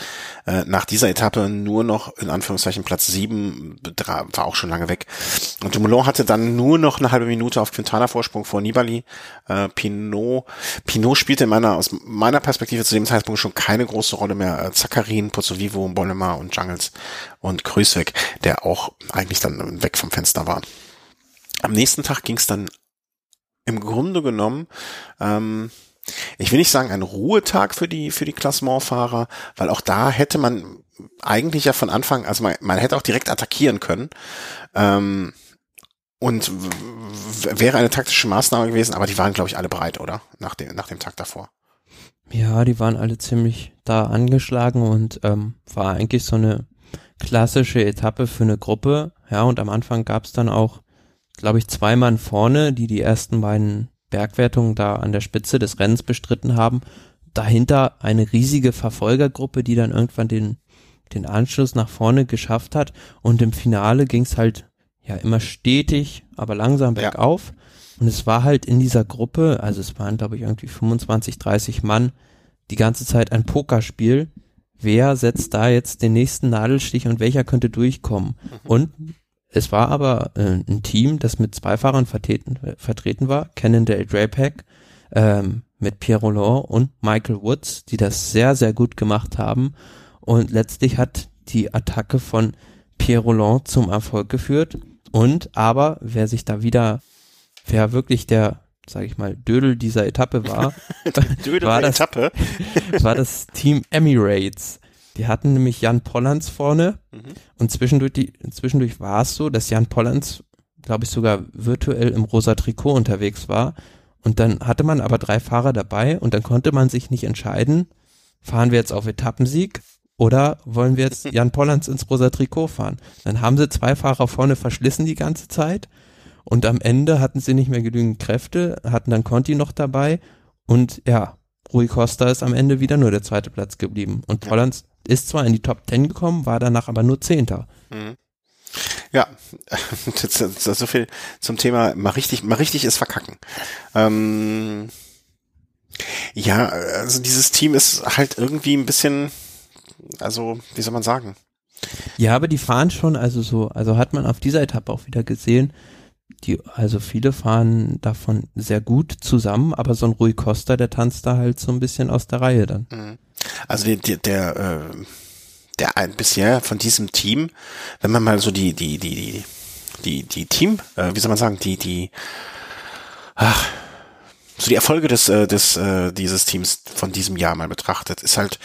äh, nach dieser Etappe nur noch in Anführungszeichen Platz sieben, war auch schon lange weg. Und Dumoulin hatte dann nur noch eine halbe Minute auf Quintana Vorsprung vor Nibali. Äh, Pinot, Pinot spielte in meiner, aus meiner Perspektive zu dem Zeitpunkt schon keine große Rolle mehr. Äh, Zakarin, Pozzovivo, Mollema und Jungles und Grüßweg, der auch eigentlich dann weg vom Fenster war. Am nächsten Tag ging es dann im Grunde genommen, ähm, ich will nicht sagen ein Ruhetag für die für die Klassementfahrer, weil auch da hätte man eigentlich ja von Anfang, also man, man hätte auch direkt attackieren können. Ähm, und wäre eine taktische Maßnahme gewesen, aber die waren, glaube ich, alle bereit, oder? Nach dem, nach dem Tag davor. Ja, die waren alle ziemlich da angeschlagen und ähm, war eigentlich so eine klassische Etappe für eine Gruppe. Ja, und am Anfang gab es dann auch, glaube ich, zwei Mann vorne, die die ersten beiden Bergwertungen da an der Spitze des Rennens bestritten haben. Dahinter eine riesige Verfolgergruppe, die dann irgendwann den, den Anschluss nach vorne geschafft hat. Und im Finale ging es halt ja immer stetig, aber langsam bergauf. Ja. Und es war halt in dieser Gruppe, also es waren, glaube ich, irgendwie 25, 30 Mann, die ganze Zeit ein Pokerspiel wer setzt da jetzt den nächsten Nadelstich und welcher könnte durchkommen. Mhm. Und es war aber äh, ein Team, das mit zwei Fahrern vertreten, vertreten war, Cannondale Drapack, ähm, mit Pierre Roland und Michael Woods, die das sehr, sehr gut gemacht haben. Und letztlich hat die Attacke von Pierre Roland zum Erfolg geführt. Und aber, wer sich da wieder, wer wirklich der sage ich mal, Dödel dieser Etappe war, [laughs] Dödel war, das, Etappe. [laughs] war das Team Emirates. Die hatten nämlich Jan Pollands vorne Mhm. und zwischendurch, die, zwischendurch war es so, dass Jan Pollands, glaube ich, sogar virtuell im rosa Trikot unterwegs war. Und dann hatte man aber drei Fahrer dabei und dann konnte man sich nicht entscheiden, fahren wir jetzt auf Etappensieg oder wollen wir jetzt [laughs] Jan Pollands ins rosa Trikot fahren? Dann haben sie zwei Fahrer vorne verschlissen die ganze Zeit und am Ende hatten sie nicht mehr genügend Kräfte, hatten dann Conti noch dabei und ja, Rui Costa ist am Ende wieder nur der zweite Platz geblieben. Und Ja. Pollands ist zwar in die Top Ten gekommen, war danach aber nur Zehnter. Mhm. Ja, [laughs] das, das, das so viel zum Thema mal richtig, mal richtig ist verkacken. Ähm, ja, also dieses Team ist halt irgendwie ein bisschen, also wie soll man sagen? Ja, aber die fahren schon, also so, also hat man auf dieser Etappe auch wieder gesehen, die, also viele fahren davon sehr gut zusammen, aber so ein Rui Costa, der tanzt da halt so ein bisschen aus der Reihe dann. Mhm. Also der, der, der, äh, der ein bisher von diesem Team, wenn man mal so die, die, die, die, die, die Team, äh, wie soll man sagen, die, die, ach, so die Erfolge des, äh, des, dieses Teams von diesem Jahr mal betrachtet, ist halt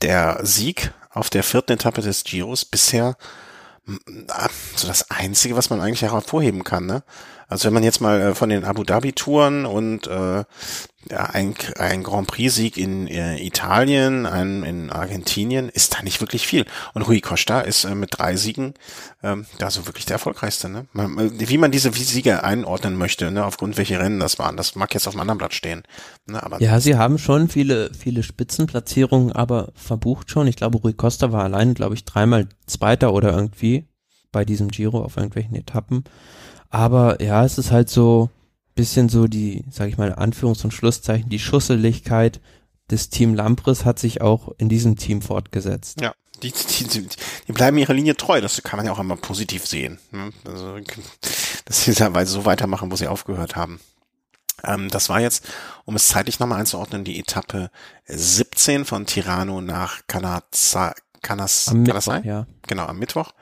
der Sieg auf der vierten Etappe des Giros bisher so das Einzige, was man eigentlich hervorheben kann, ne? Also wenn man jetzt mal äh, von den Abu Dhabi Touren und äh, ja, ein, ein Grand Prix-Sieg in äh, Italien, ein in Argentinien, ist da nicht wirklich viel. Und Rui Costa ist äh, mit drei Siegen ähm, da so wirklich der erfolgreichste. Ne? Man, wie man diese Siege einordnen möchte, ne? aufgrund welche Rennen das waren, das mag jetzt auf einem anderen Blatt stehen. Ne? Aber Ja, sie haben schon viele, viele Spitzenplatzierungen, aber verbucht schon. Ich glaube, Rui Costa war allein, glaube ich, dreimal Zweiter oder irgendwie bei diesem Giro auf irgendwelchen Etappen. Aber ja, es ist halt so bisschen so die, sag ich mal, Anführungs- und Schlusszeichen, die Schusseligkeit des Team Lampres hat sich auch in diesem Team fortgesetzt. Ja, die, die, die, die bleiben ihrer Linie treu. Das kann man ja auch immer positiv sehen. ne? Also, dass sie da so weitermachen, wo sie aufgehört haben. Ähm, das war jetzt, um es zeitlich nochmal einzuordnen, die Etappe 17 von Tirano nach Kanazai. Kanas, Am? Mittwoch, ja. Genau, am Mittwoch.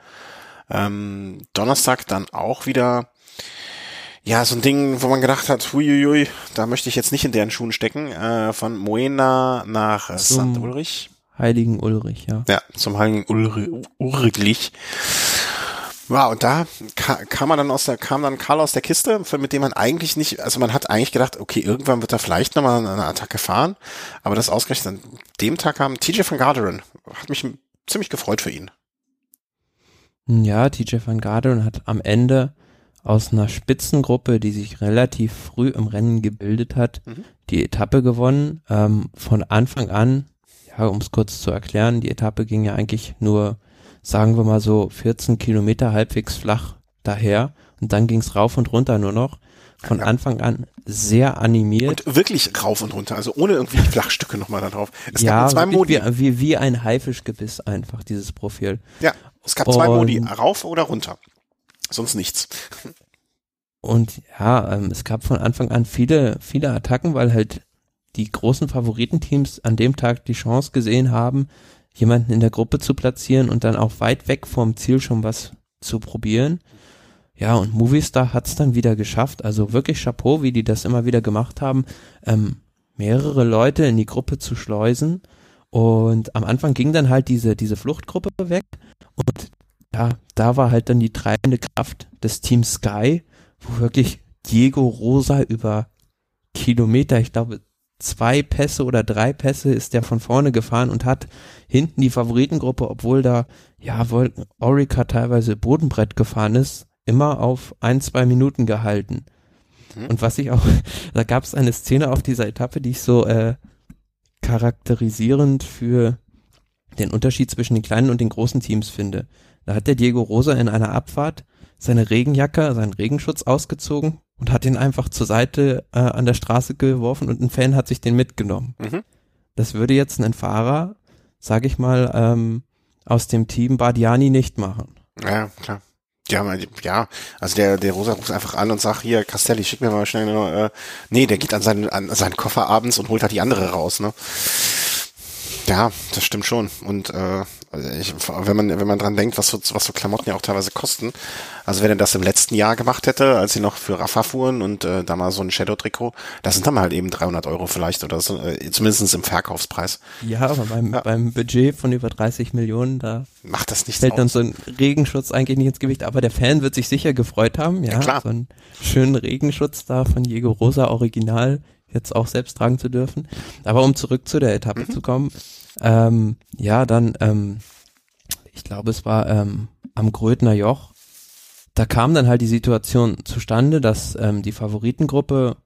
Ähm, Donnerstag dann auch wieder, ja, so ein Ding, wo man gedacht hat, huiuiui, da möchte ich jetzt nicht in deren Schuhen stecken, äh, von Moena nach äh, St. Ulrich. Heiligen Ulrich, ja. Ja, zum heiligen Ulri Urglich. Wow, und da ka kam man dann aus der, kam dann Karl aus der Kiste, mit dem man eigentlich nicht, also man hat eigentlich gedacht, okay, irgendwann wird er vielleicht nochmal eine Attacke fahren, aber das ausgerechnet an dem Tag kam TJ van Garderen. Hat mich ziemlich gefreut für ihn. Ja, TJ van Garderen hat am Ende aus einer Spitzengruppe, die sich relativ früh im Rennen gebildet hat, Mhm. die Etappe gewonnen. Ähm, von Anfang an, ja, um es kurz zu erklären, die Etappe ging ja eigentlich nur, sagen wir mal so, 14 Kilometer halbwegs flach daher und dann ging's rauf und runter nur noch. Von Ja. Anfang an sehr animiert. Und wirklich rauf und runter, also ohne irgendwie Flachstücke nochmal da drauf. Es ja, gab zwei Modi. wie, wie, wie ein Haifischgebiss einfach, dieses Profil. Ja, es gab zwei Und- Modi, rauf oder runter. Sonst nichts. Und ja, ähm, es gab von Anfang an viele, viele Attacken, weil halt die großen Favoritenteams an dem Tag die Chance gesehen haben, jemanden in der Gruppe zu platzieren und dann auch weit weg vom Ziel schon was zu probieren. Ja, und Movistar hat's dann wieder geschafft. Also wirklich Chapeau, wie die das immer wieder gemacht haben, ähm, mehrere Leute in die Gruppe zu schleusen. Und am Anfang ging dann halt diese, diese Fluchtgruppe weg. Und ja, da war halt dann die treibende Kraft des Teams Sky, wo wirklich Diego Rosa über Kilometer, ich glaube zwei Pässe oder drei Pässe ist der von vorne gefahren und hat hinten die Favoritengruppe, obwohl da ja wohl Orica teilweise Bodenbrett gefahren ist, immer auf ein, zwei Minuten gehalten. Mhm. Und was ich auch, [laughs] da gab es eine Szene auf dieser Etappe, die ich so äh, charakterisierend für den Unterschied zwischen den kleinen und den großen Teams finde. Da hat der Diego Rosa in einer Abfahrt seine Regenjacke, seinen Regenschutz ausgezogen und hat ihn einfach zur Seite äh, an der Straße geworfen und ein Fan hat sich den mitgenommen. Mhm. Das würde jetzt ein Fahrer, sag ich mal, ähm, aus dem Team Bardiani nicht machen. Ja, klar. Ja, ja, also der, der Rosa ruft einfach an und sagt, hier, Castelli, schick mir mal schnell, äh, nee, der geht an seinen, an seinen Koffer abends und holt halt die andere raus, ne? Ja, das stimmt schon. Und äh, ich, wenn man wenn man dran denkt, was so was so Klamotten ja auch teilweise kosten. Also wenn er das im letzten Jahr gemacht hätte, als sie noch für Rafa fuhren und äh, da mal so ein Shadow-Trikot, das sind dann halt eben 300 Euro vielleicht oder so, äh, zumindest im Verkaufspreis. Ja, aber beim, ja. beim Budget von über 30 Millionen, da macht das nicht fällt aus. dann so ein Regenschutz eigentlich nicht ins Gewicht. Aber der Fan wird sich sicher gefreut haben, ja, ja klar. so einen schönen Regenschutz da von Diego Rosa Original jetzt auch selbst tragen zu dürfen. Aber um zurück zu der Etappe mhm. zu kommen, ähm, ja, dann, ähm, ich glaube, es war ähm, am Grödner Joch, da kam dann halt die Situation zustande, dass ähm, die Favoritengruppe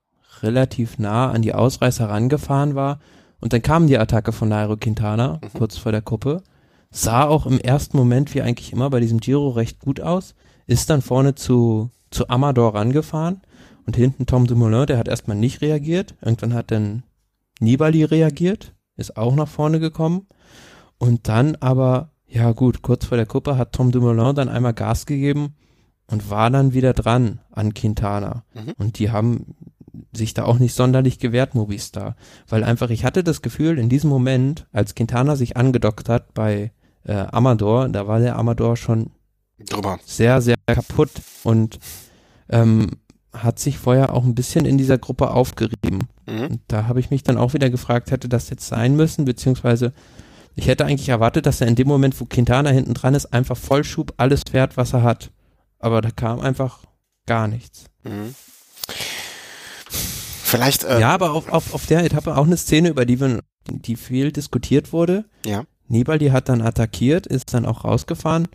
relativ nah an die Ausreißer rangefahren war. Und dann kam die Attacke von Nairo Quintana mhm. kurz vor der Kuppe, sah auch im ersten Moment wie eigentlich immer bei diesem Giro recht gut aus, ist dann vorne zu, zu Amador rangefahren. Und hinten Tom Dumoulin, der hat erstmal nicht reagiert. Irgendwann hat dann Nibali reagiert, ist auch nach vorne gekommen. Und dann aber, ja gut, kurz vor der Kuppe hat Tom Dumoulin dann einmal Gas gegeben und war dann wieder dran an Quintana. Mhm. Und die haben sich da auch nicht sonderlich gewehrt, Movistar. Weil einfach, ich hatte das Gefühl, in diesem Moment, als Quintana sich angedockt hat bei äh, Amador, da war der Amador schon Drüber. sehr, sehr kaputt. Und ähm, hat sich vorher auch ein bisschen in dieser Gruppe aufgerieben. Mhm. Und da habe ich mich dann auch wieder gefragt, hätte das jetzt sein müssen, beziehungsweise ich hätte eigentlich erwartet, dass er in dem Moment, wo Quintana hinten dran ist, einfach Vollschub alles fährt, was er hat. Aber da kam einfach gar nichts. Mhm. Vielleicht. Äh, ja, aber auf, auf, auf der Etappe auch eine Szene, über die wir, die viel diskutiert wurde. Ja. Nibali hat dann attackiert, ist dann auch rausgefahren,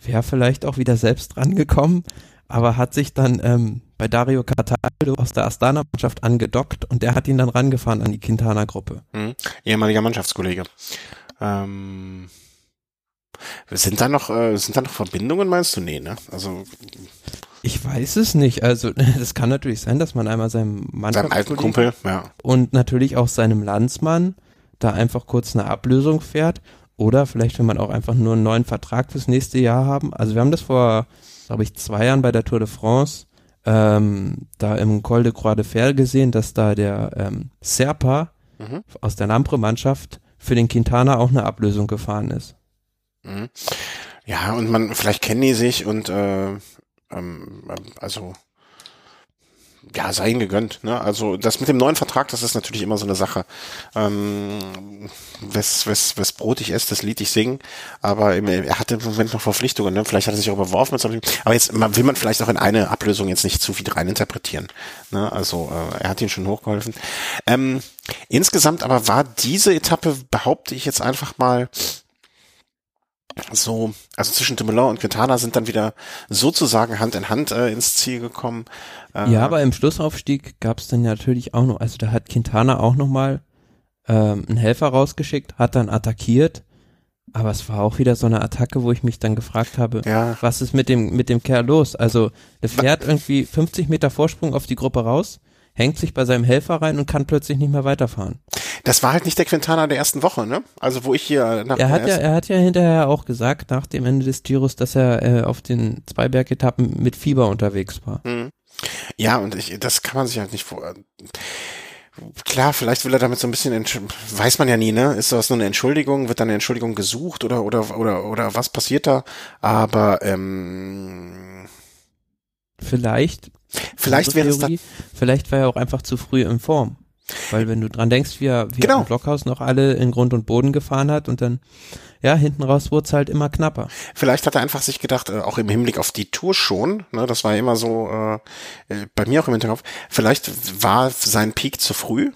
wäre vielleicht auch wieder selbst rangekommen, aber hat sich dann ähm, bei Dario Cataldo aus der Astana-Mannschaft angedockt und der hat ihn dann rangefahren an die Quintana-Gruppe. Mhm. Ehemaliger Mannschaftskollege. Ähm, sind da noch, äh, sind da noch Verbindungen, meinst du? Nee, ne? Also. Ich weiß es nicht. Also, [laughs] das kann natürlich sein, dass man einmal seinem Seinem alten Kumpel, ja. Und natürlich auch seinem Landsmann da einfach kurz eine Ablösung fährt. Oder vielleicht will man auch einfach nur einen neuen Vertrag fürs nächste Jahr haben. Also wir haben das vor, glaube ich, zwei Jahren bei der Tour de France ähm, da im Col de Croix de Fer gesehen, dass da der ähm, Serpa mhm. aus der Lampre-Mannschaft für den Quintana auch eine Ablösung gefahren ist. Mhm. Ja, und man, vielleicht kennen die sich und äh, ähm, also ja, sei ihm gegönnt. Ne? Also das mit dem neuen Vertrag, das ist natürlich immer so eine Sache. Ähm, wes, wes, wes Brot ich esse, das Lied ich singen. Aber er hatte im Moment noch Verpflichtungen. Ne? Vielleicht hat er sich auch überworfen. Aber jetzt will man vielleicht auch in eine Ablösung jetzt nicht zu viel reininterpretieren. Ne? Also äh, er hat ihn schon hochgeholfen. Ähm, insgesamt aber war diese Etappe, behaupte ich jetzt einfach mal, so, also zwischen Dumoulin und Quintana sind dann wieder sozusagen Hand in Hand äh, ins Ziel gekommen. Äh, ja, aber im Schlussaufstieg gab es dann natürlich auch noch, also da hat Quintana auch nochmal ähm, einen Helfer rausgeschickt, hat dann attackiert, aber es war auch wieder so eine Attacke, wo ich mich dann gefragt habe, ja. was ist mit dem, mit dem Kerl los? Also der fährt irgendwie 50 Meter Vorsprung auf die Gruppe raus, hängt sich bei seinem Helfer rein und kann plötzlich nicht mehr weiterfahren. Das war halt nicht der Quintana der ersten Woche, ne? Also wo ich hier nach er hat ja, er hat ja hinterher auch gesagt nach dem Ende des Giros, dass er äh, auf den Zweiberg-Etappen mit Fieber unterwegs war. Hm. Ja, und ich, das kann man sich halt nicht vor. Klar, vielleicht will er damit so ein bisschen, weiß man ja nie, ne? Ist das nur eine Entschuldigung? Wird dann eine Entschuldigung gesucht oder oder oder oder was passiert da? Aber ähm, vielleicht, vielleicht wäre es dann, vielleicht war er auch einfach zu früh in Form. Weil wenn du dran denkst, wie er, wie genau. er im Blockhaus noch alle in Grund und Boden gefahren hat und dann, ja, hinten raus wurde es halt immer knapper. Vielleicht hat er einfach sich gedacht, äh, auch im Hinblick auf die Tour schon, ne, das war ja immer so äh, äh bei mir auch im Hinterkopf, vielleicht war sein Peak zu früh.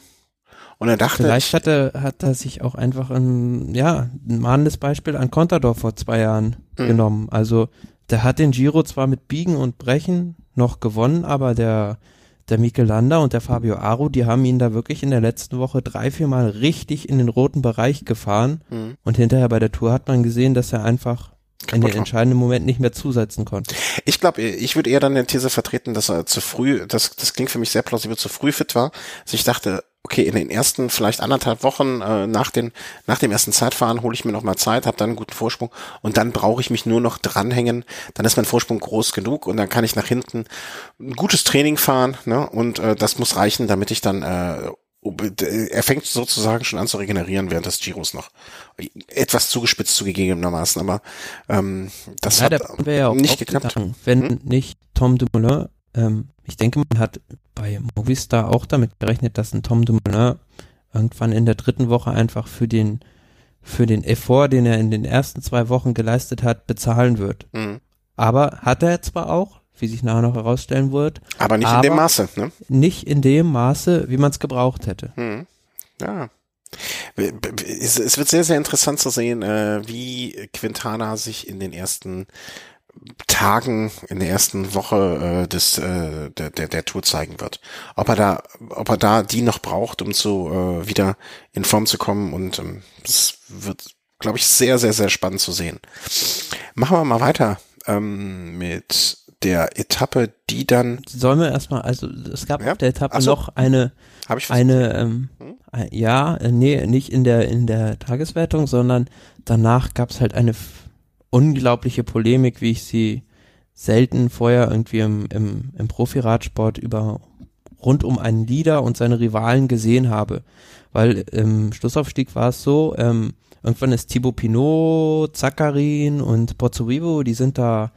Und er dachte. Vielleicht hat er, hat er sich auch einfach ein, ja, ein mahnendes Beispiel an Contador vor zwei Jahren mhm. genommen. Also, der hat den Giro zwar mit Biegen und Brechen noch gewonnen, aber der, der Mikel Landa und der Fabio Aru, die haben ihn da wirklich in der letzten Woche drei, vier Mal richtig in den roten Bereich gefahren. Mhm. Und hinterher bei der Tour hat man gesehen, dass er einfach in den entscheidenden Moment nicht mehr zusetzen konnte. Ich glaube, ich würde eher dann der These vertreten, dass er zu früh, das, das klingt für mich sehr plausibel, zu früh fit war. Also ich dachte, okay, in den ersten vielleicht anderthalb Wochen äh, nach, den, nach dem ersten Zeitfahren hole ich mir noch mal Zeit, habe dann einen guten Vorsprung und dann brauche ich mich nur noch dranhängen. Dann ist mein Vorsprung groß genug und dann kann ich nach hinten ein gutes Training fahren ne? und äh, das muss reichen, damit ich dann äh, er fängt sozusagen schon an zu regenerieren während des Giros noch. Etwas zugespitzt zugegebenermaßen, aber ähm, das ja, hat ja nicht geklappt. Wenn hm? nicht Tom Dumoulin, ähm, ich denke, man hat bei Movistar auch damit gerechnet, dass ein Tom Dumoulin irgendwann in der dritten Woche einfach für den für den Effort, den er in den ersten zwei Wochen geleistet hat, bezahlen wird. Mhm. Aber hat er zwar auch, wie sich nachher noch herausstellen wird. Aber nicht aber in dem Maße, ne? Nicht in dem Maße, wie man es gebraucht hätte. Mhm. Ja. Es, wird sehr, sehr interessant zu sehen, äh, wie Quintana sich in den ersten Tagen in der ersten Woche äh, des äh, der, der der Tour zeigen wird. Ob er da ob er da die noch braucht, um zu äh, wieder in Form zu kommen und ähm, das wird glaube ich sehr sehr sehr spannend zu sehen. Machen wir mal weiter ähm, mit der Etappe, die dann sollen wir erstmal also es gab ja? auf der Etappe so. noch eine eine ähm, hm? ja äh, nee nicht in der in der Tageswertung, sondern danach gab es halt eine unglaubliche Polemik, wie ich sie selten vorher irgendwie im, im, im Profiradsport über rund um einen Leader und seine Rivalen gesehen habe. Weil im Schlussaufstieg war es so, ähm, irgendwann ist Thibaut Pinot, Zakarin und Pozzovivo, die sind da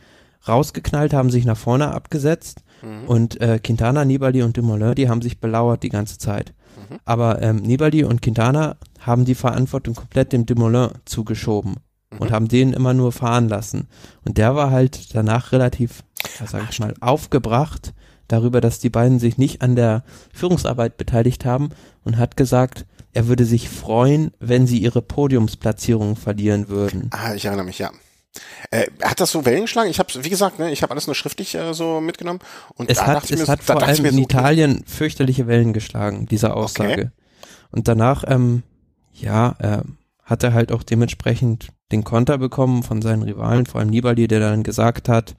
rausgeknallt, haben sich nach vorne abgesetzt mhm. und äh, Quintana, Nibali und Dumoulin, die haben sich belauert die ganze Zeit. Mhm. Aber ähm, Nibali und Quintana haben die Verantwortung komplett dem Dumoulin zugeschoben und haben den immer nur fahren lassen. Und der war halt danach relativ, sag ich mal, aufgebracht darüber, dass die beiden sich nicht an der Führungsarbeit beteiligt haben und hat gesagt, er würde sich freuen, wenn sie ihre Podiumsplatzierung verlieren würden. Ah, ich erinnere mich, ja. Äh, hat das so Wellen geschlagen? Ich habe, wie gesagt, ne, ich habe alles nur schriftlich äh, so mitgenommen. Und es hat, es mir, hat vor allem in so, Italien fürchterliche Wellen geschlagen, diese Aussage. Okay. Und danach, ähm, ja, äh, hat er halt auch dementsprechend den Konter bekommen von seinen Rivalen, vor allem Nibali, der dann gesagt hat,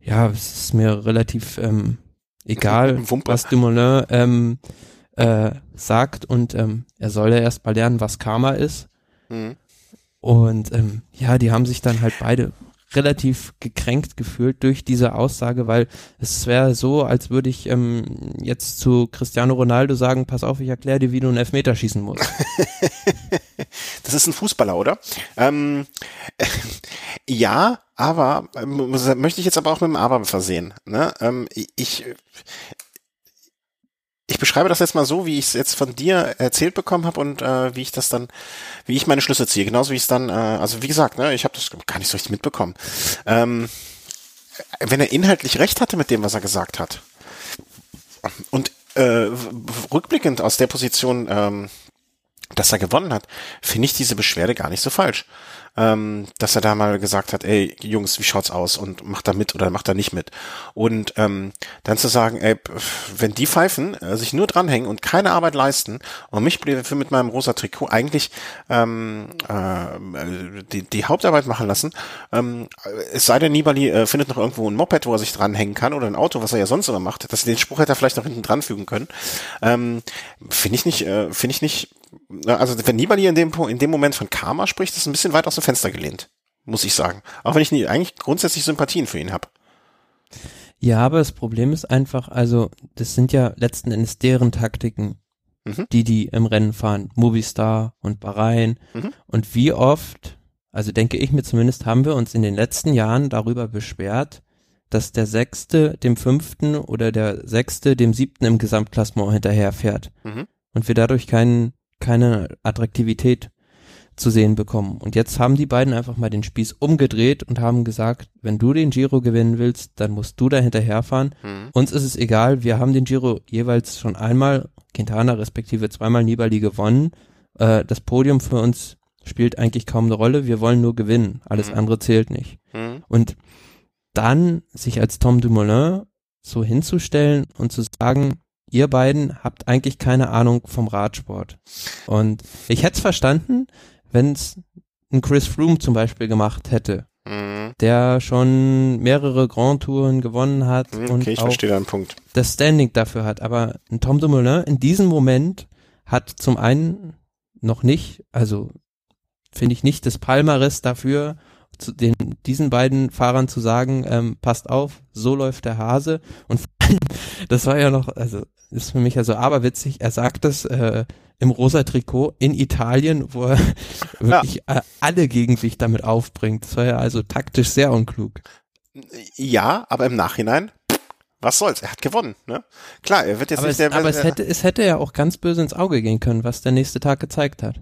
ja, es ist mir relativ ähm, egal, was Dumoulin ähm, äh, sagt und ähm, er soll ja erst mal lernen, was Karma ist. Mhm. Und ähm, ja, die haben sich dann halt beide relativ gekränkt gefühlt durch diese Aussage, weil es wäre so, als würde ich ähm, jetzt zu Cristiano Ronaldo sagen, pass auf, ich erkläre dir, wie du einen Elfmeter schießen musst. [laughs] das ist ein Fußballer, oder? Ähm, äh, [laughs] ja, aber äh, möchte ich jetzt aber auch mit dem Aber versehen. Ne? Ähm, ich, ich beschreibe das jetzt mal so, wie ich es jetzt von dir erzählt bekommen habe und äh, wie ich das dann, wie ich meine Schlüsse ziehe. Genauso wie ich es dann, äh, also wie gesagt, ne, ich habe das gar nicht so richtig mitbekommen. Ähm, wenn er inhaltlich recht hatte mit dem, was er gesagt hat und äh, rückblickend aus der Position, ähm, dass er gewonnen hat, finde ich diese Beschwerde gar nicht so falsch ähm, dass er da mal gesagt hat, ey, Jungs, wie schaut's aus und macht da mit oder macht da nicht mit. Und ähm, dann zu sagen, ey, wenn die pfeifen, äh, sich nur dranhängen und keine Arbeit leisten und mich für mit meinem rosa Trikot eigentlich ähm, äh, die, die Hauptarbeit machen lassen, ähm, es sei denn, Nibali äh, findet noch irgendwo ein Moped, wo er sich dranhängen kann oder ein Auto, was er ja sonst immer macht. Das, den Spruch hätte er vielleicht noch hinten dran fügen können. Ähm, finde ich nicht, äh, finde ich nicht also wenn Nibali in dem, in dem Moment von Karma spricht, ist ein bisschen weit aus dem Fenster gelehnt, muss ich sagen. Auch wenn ich nie, eigentlich grundsätzlich Sympathien für ihn habe. Ja, aber das Problem ist einfach, also das sind ja letzten Endes deren Taktiken, mhm. die die im Rennen fahren, Movistar und Bahrain. Mhm. Und wie oft, also denke ich mir zumindest, haben wir uns in den letzten Jahren darüber beschwert, dass der Sechste dem Fünften oder der Sechste dem Siebten im Gesamtklassement hinterherfährt. Mhm. Und wir dadurch keinen keine Attraktivität zu sehen bekommen. Und jetzt haben die beiden einfach mal den Spieß umgedreht und haben gesagt, wenn du den Giro gewinnen willst, dann musst du da hinterherfahren. Mhm. Uns ist es egal, wir haben den Giro jeweils schon einmal, Quintana respektive zweimal Nibali gewonnen. Äh, das Podium für uns spielt eigentlich kaum eine Rolle, wir wollen nur gewinnen, alles mhm. andere zählt nicht. Mhm. Und dann sich als Tom Dumoulin so hinzustellen und zu sagen, ihr beiden habt eigentlich keine Ahnung vom Radsport. Und ich hätte es verstanden, wenn es ein Chris Froome zum Beispiel gemacht hätte, mhm. der schon mehrere Grand Touren gewonnen hat mhm, okay, und auch das Standing dafür hat. Aber ein Tom Dumoulin in diesem Moment hat zum einen noch nicht, also finde ich nicht das Palmares dafür, zu den, diesen beiden Fahrern zu sagen, ähm, passt auf, so läuft der Hase und [laughs] das war ja noch, also ist für mich also aberwitzig. Er sagt es äh, im rosa Trikot in Italien, wo er [laughs] wirklich ja. alle gegen sich damit aufbringt. Das war ja also taktisch sehr unklug. Ja, aber im Nachhinein was soll's, er hat gewonnen, ne? Klar, er wird jetzt aber nicht es, der Aber es hätte, es hätte ja auch ganz böse ins Auge gehen können, was der nächste Tag gezeigt hat.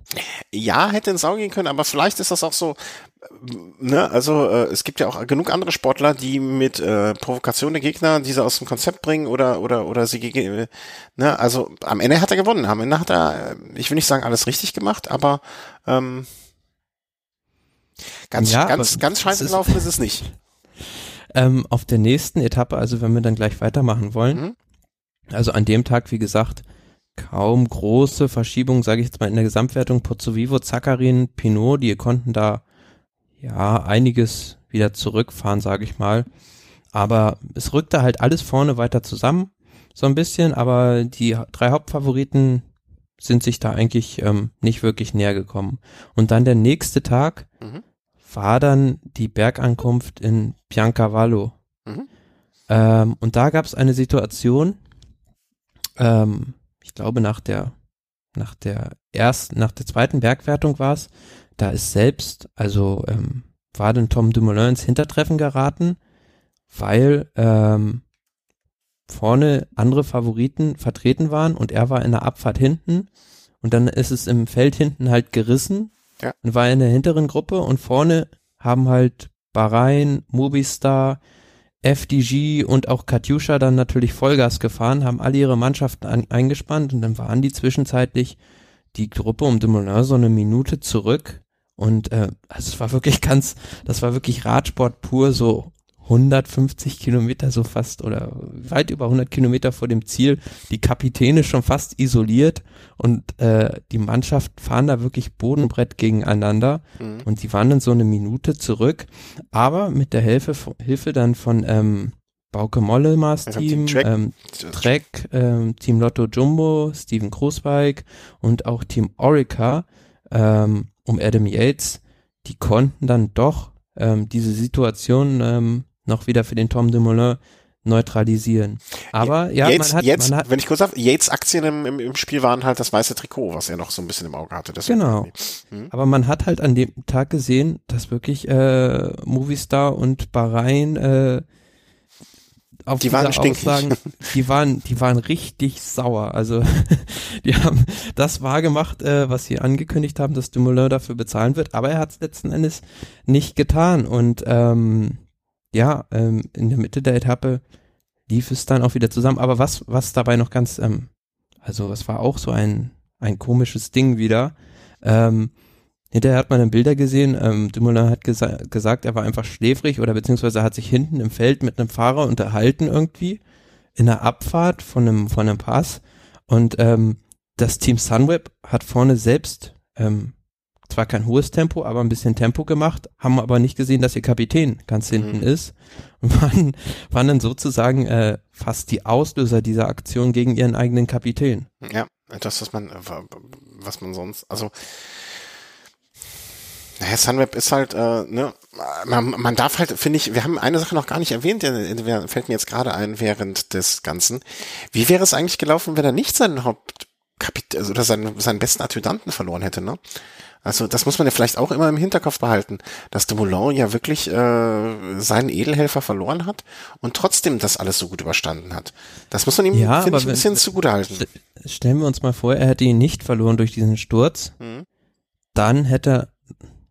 Ja, hätte ins Auge gehen können, aber vielleicht ist das auch so, ne, also äh, es gibt ja auch genug andere Sportler, die mit äh, Provokation der Gegner diese aus dem Konzept bringen oder oder oder sie gegen, äh, ne, also am Ende hat er gewonnen, am Ende hat er, ich will nicht sagen alles richtig gemacht, aber ähm, ganz ja, ganz ganz scheiße gelaufen ist es nicht. [laughs] Ähm, auf der nächsten Etappe, also wenn wir dann gleich weitermachen wollen, mhm. also an dem Tag, wie gesagt, kaum große Verschiebungen, sage ich jetzt mal in der Gesamtwertung. Pozzo Vivo, Zakarin, Pinot, die konnten da ja einiges wieder zurückfahren, sage ich mal. Aber es rückte halt alles vorne weiter zusammen, so ein bisschen, aber die drei Hauptfavoriten sind sich da eigentlich ähm, nicht wirklich näher gekommen. Und dann der nächste Tag, mhm war dann die Bergankunft in Piancavallo. Mhm. Ähm, und da gab es eine Situation, ähm, ich glaube nach der, nach der ersten, nach der zweiten Bergwertung war es, da ist selbst, also ähm, war dann Tom Dumoulin ins Hintertreffen geraten, weil ähm, vorne andere Favoriten vertreten waren und er war in der Abfahrt hinten und dann ist es im Feld hinten halt gerissen ja. Und war in der hinteren Gruppe und vorne haben halt Bahrain, Mobistar, FDG und auch Katjuscha dann natürlich Vollgas gefahren, haben alle ihre Mannschaften an, eingespannt und dann waren die zwischenzeitlich die Gruppe um Dumoulin so eine Minute zurück und äh, also es war wirklich ganz, das war wirklich Radsport pur, so 150 Kilometer so fast oder weit über 100 Kilometer vor dem Ziel, die Kapitäne schon fast isoliert und äh, die Mannschaft fahren da wirklich Bodenbrett gegeneinander mhm. und die waren dann so eine Minute zurück, aber mit der Hilfe, Hilfe dann von ähm, Bauke Mollemars Team, Trek, ähm, Trek ähm, Team Lotto Jumbo, Steven Großweig und auch Team Orica ähm, um Adam Yates, die konnten dann doch ähm, diese Situation ähm, noch wieder für den Tom Dumoulin neutralisieren. Aber ja, Yates, man hat, Yates, man hat, wenn ich kurz sage, Yates Aktien im, im, im, Spiel waren halt das weiße Trikot, was er noch so ein bisschen im Auge hatte. genau. Hm? Aber man hat halt an dem Tag gesehen, dass wirklich äh, Movistar und Bahrain äh, auf die waren Aussagen, [laughs] die waren, die waren richtig sauer. Also [laughs] die haben das wahrgemacht, äh, was sie angekündigt haben, dass Dumoulin dafür bezahlen wird, aber er hat es letzten Endes nicht getan und ähm, ja, ähm, in der Mitte der Etappe lief es dann auch wieder zusammen. Aber was, was dabei noch ganz, ähm, also was war auch so ein, ein komisches Ding wieder. Ähm, hinterher hat man dann Bilder gesehen, ähm, Dumoulin hat gesa gesagt, er war einfach schläfrig oder beziehungsweise hat sich hinten im Feld mit einem Fahrer unterhalten irgendwie in der Abfahrt von einem, von einem Pass. Und ähm, das Team Sunweb hat vorne selbst ähm, zwar kein hohes Tempo, aber ein bisschen Tempo gemacht, haben aber nicht gesehen, dass ihr Kapitän ganz hinten mhm. ist [laughs] und waren, waren dann sozusagen äh, fast die Auslöser dieser Aktion gegen ihren eigenen Kapitän. Ja, das, was man, was man sonst, also naja, Sunweb ist halt, äh, ne, man, man darf halt, finde ich, wir haben eine Sache noch gar nicht erwähnt, fällt mir jetzt gerade ein während des Ganzen. Wie wäre es eigentlich gelaufen, wenn er nicht seinen Hauptkapitän, also oder seinen, seinen besten Adjutanten verloren hätte, ne? Also das muss man ja vielleicht auch immer im Hinterkopf behalten, dass de Moulin ja wirklich äh, seinen Edelhelfer verloren hat und trotzdem das alles so gut überstanden hat. Das muss man ihm, ja, finde ich, ein bisschen zugute halten. Stellen wir uns mal vor, er hätte ihn nicht verloren durch diesen Sturz, mhm. dann hätte er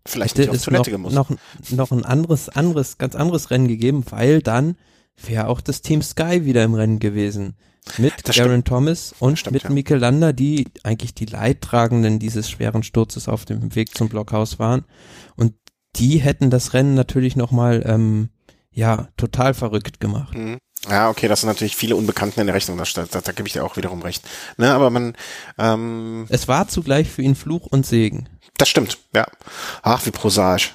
vielleicht hätte nicht auf Toilette noch, noch, noch ein anderes, anderes, ganz anderes Rennen gegeben, weil dann wäre auch das Team Sky wieder im Rennen gewesen. Mit das Garen Thomas und stimmt, mit ja. Mikel Landa, die eigentlich die Leidtragenden dieses schweren Sturzes auf dem Weg zum Blockhaus waren. Und die hätten das Rennen natürlich nochmal, ähm, ja, total verrückt gemacht. Mhm. Ja, okay, das sind natürlich viele Unbekannten in der Rechnung, da, da, da gebe ich dir auch wiederum recht. Ne, aber man ähm, Es war zugleich für ihn Fluch und Segen. Das stimmt, ja. Ach, wie prosaisch.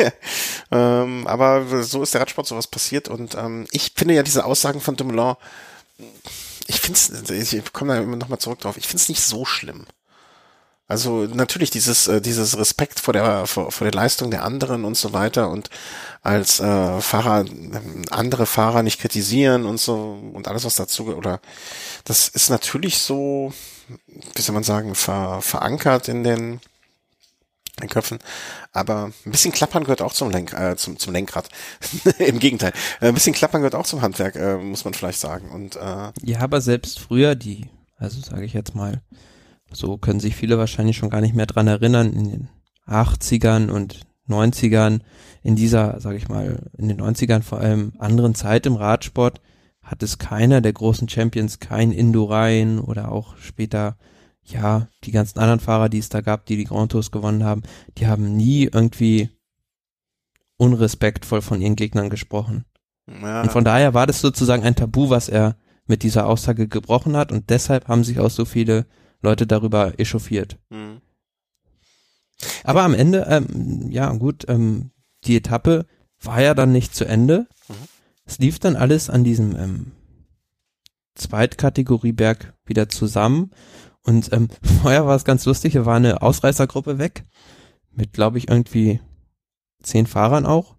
[laughs] ähm, aber so ist der Radsport sowas passiert und ähm, ich finde ja diese Aussagen von Dumoulin ich finde es, ich komme da immer nochmal zurück drauf, ich finde es nicht so schlimm. Also natürlich dieses äh, dieses Respekt vor der vor, vor der Leistung der anderen und so weiter und als äh, Fahrer andere Fahrer nicht kritisieren und so und alles was dazu oder das ist natürlich so wie soll man sagen ver, verankert in den in Köpfen. Aber ein bisschen Klappern gehört auch zum, Lenk, äh, zum, zum Lenkrad. [laughs] Im Gegenteil. Äh, ein bisschen Klappern gehört auch zum Handwerk, äh, muss man vielleicht sagen. Und, äh, ja, aber selbst früher die, also sage ich jetzt mal, so können sich viele wahrscheinlich schon gar nicht mehr dran erinnern, in den 80ern und 90ern, in dieser, sage ich mal, in den 90ern vor allem anderen Zeit im Radsport, hat es keiner der großen Champions, kein Indurain oder auch später ja, die ganzen anderen Fahrer, die es da gab, die die Grand Tours gewonnen haben, die haben nie irgendwie unrespektvoll von ihren Gegnern gesprochen. Ja. Und von daher war das sozusagen ein Tabu, was er mit dieser Aussage gebrochen hat und deshalb haben sich auch so viele Leute darüber echauffiert. Mhm. Aber am Ende, ähm, ja gut, ähm, die Etappe war ja dann nicht zu Ende. Mhm. Es lief dann alles an diesem ähm, Zweitkategorieberg wieder zusammen und ähm, [laughs] vorher war es ganz lustig, da war eine Ausreißergruppe weg, mit, glaube ich, irgendwie zehn Fahrern auch.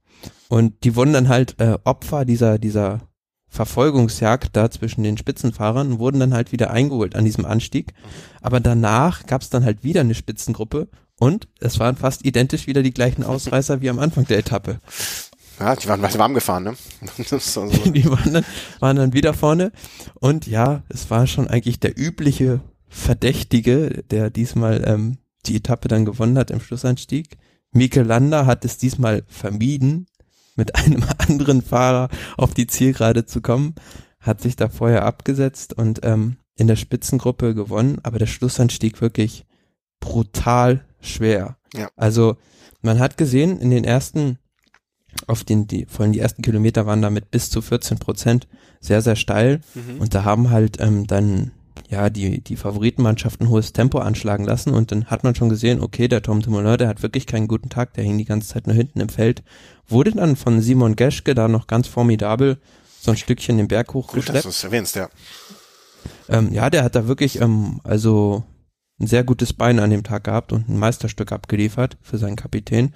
Und die wurden dann halt äh, Opfer dieser, dieser Verfolgungsjagd da zwischen den Spitzenfahrern und wurden dann halt wieder eingeholt an diesem Anstieg. Aber danach gab es dann halt wieder eine Spitzengruppe und es waren fast identisch wieder die gleichen Ausreißer wie am Anfang der Etappe. Ja, die waren warm gefahren, ne? [laughs] so. [laughs] die waren dann, waren dann wieder vorne und ja, es war schon eigentlich der übliche Verdächtige, der diesmal ähm, die Etappe dann gewonnen hat im Schlussanstieg. Mikel Landa hat es diesmal vermieden, mit [laughs] einem anderen Fahrer auf die Zielgerade zu kommen, hat sich da vorher abgesetzt und ähm, in der Spitzengruppe gewonnen, aber der Schlussanstieg wirklich brutal schwer. Ja. Also man hat gesehen, in den ersten, auf den, die, vor allem die ersten Kilometer waren damit bis zu 14 Prozent sehr, sehr steil mhm. und da haben halt ähm, dann ja, die, die Favoritenmannschaft ein hohes Tempo anschlagen lassen und dann hat man schon gesehen, okay, der Tom Dumoulin, der hat wirklich keinen guten Tag, der hing die ganze Zeit nur hinten im Feld, wurde dann von Simon Geschke da noch ganz formidabel so ein Stückchen den Berg hochgeschleppt. Gut, dass du es erwähnst, ja. Ähm, ja, der hat da wirklich, ähm, also ein sehr gutes Bein an dem Tag gehabt und ein Meisterstück abgeliefert für seinen Kapitän.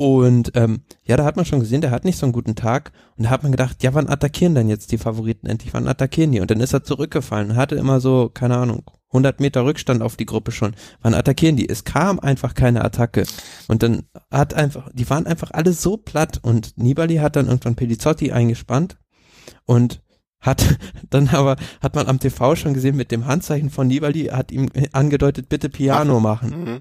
Und ähm, ja, da hat man schon gesehen, der hat nicht so einen guten Tag. Und da hat man gedacht, ja, wann attackieren denn jetzt die Favoriten endlich? Wann attackieren die? Und dann ist er zurückgefallen und hatte immer so, keine Ahnung, 100 Meter Rückstand auf die Gruppe schon. Wann attackieren die? Es kam einfach keine Attacke. Und dann hat einfach, die waren einfach alle so platt. Und Nibali hat dann irgendwann Pelizzotti eingespannt und hat [laughs] dann aber, hat man am TV schon gesehen mit dem Handzeichen von Nibali, hat ihm angedeutet, bitte Piano machen. Mhm.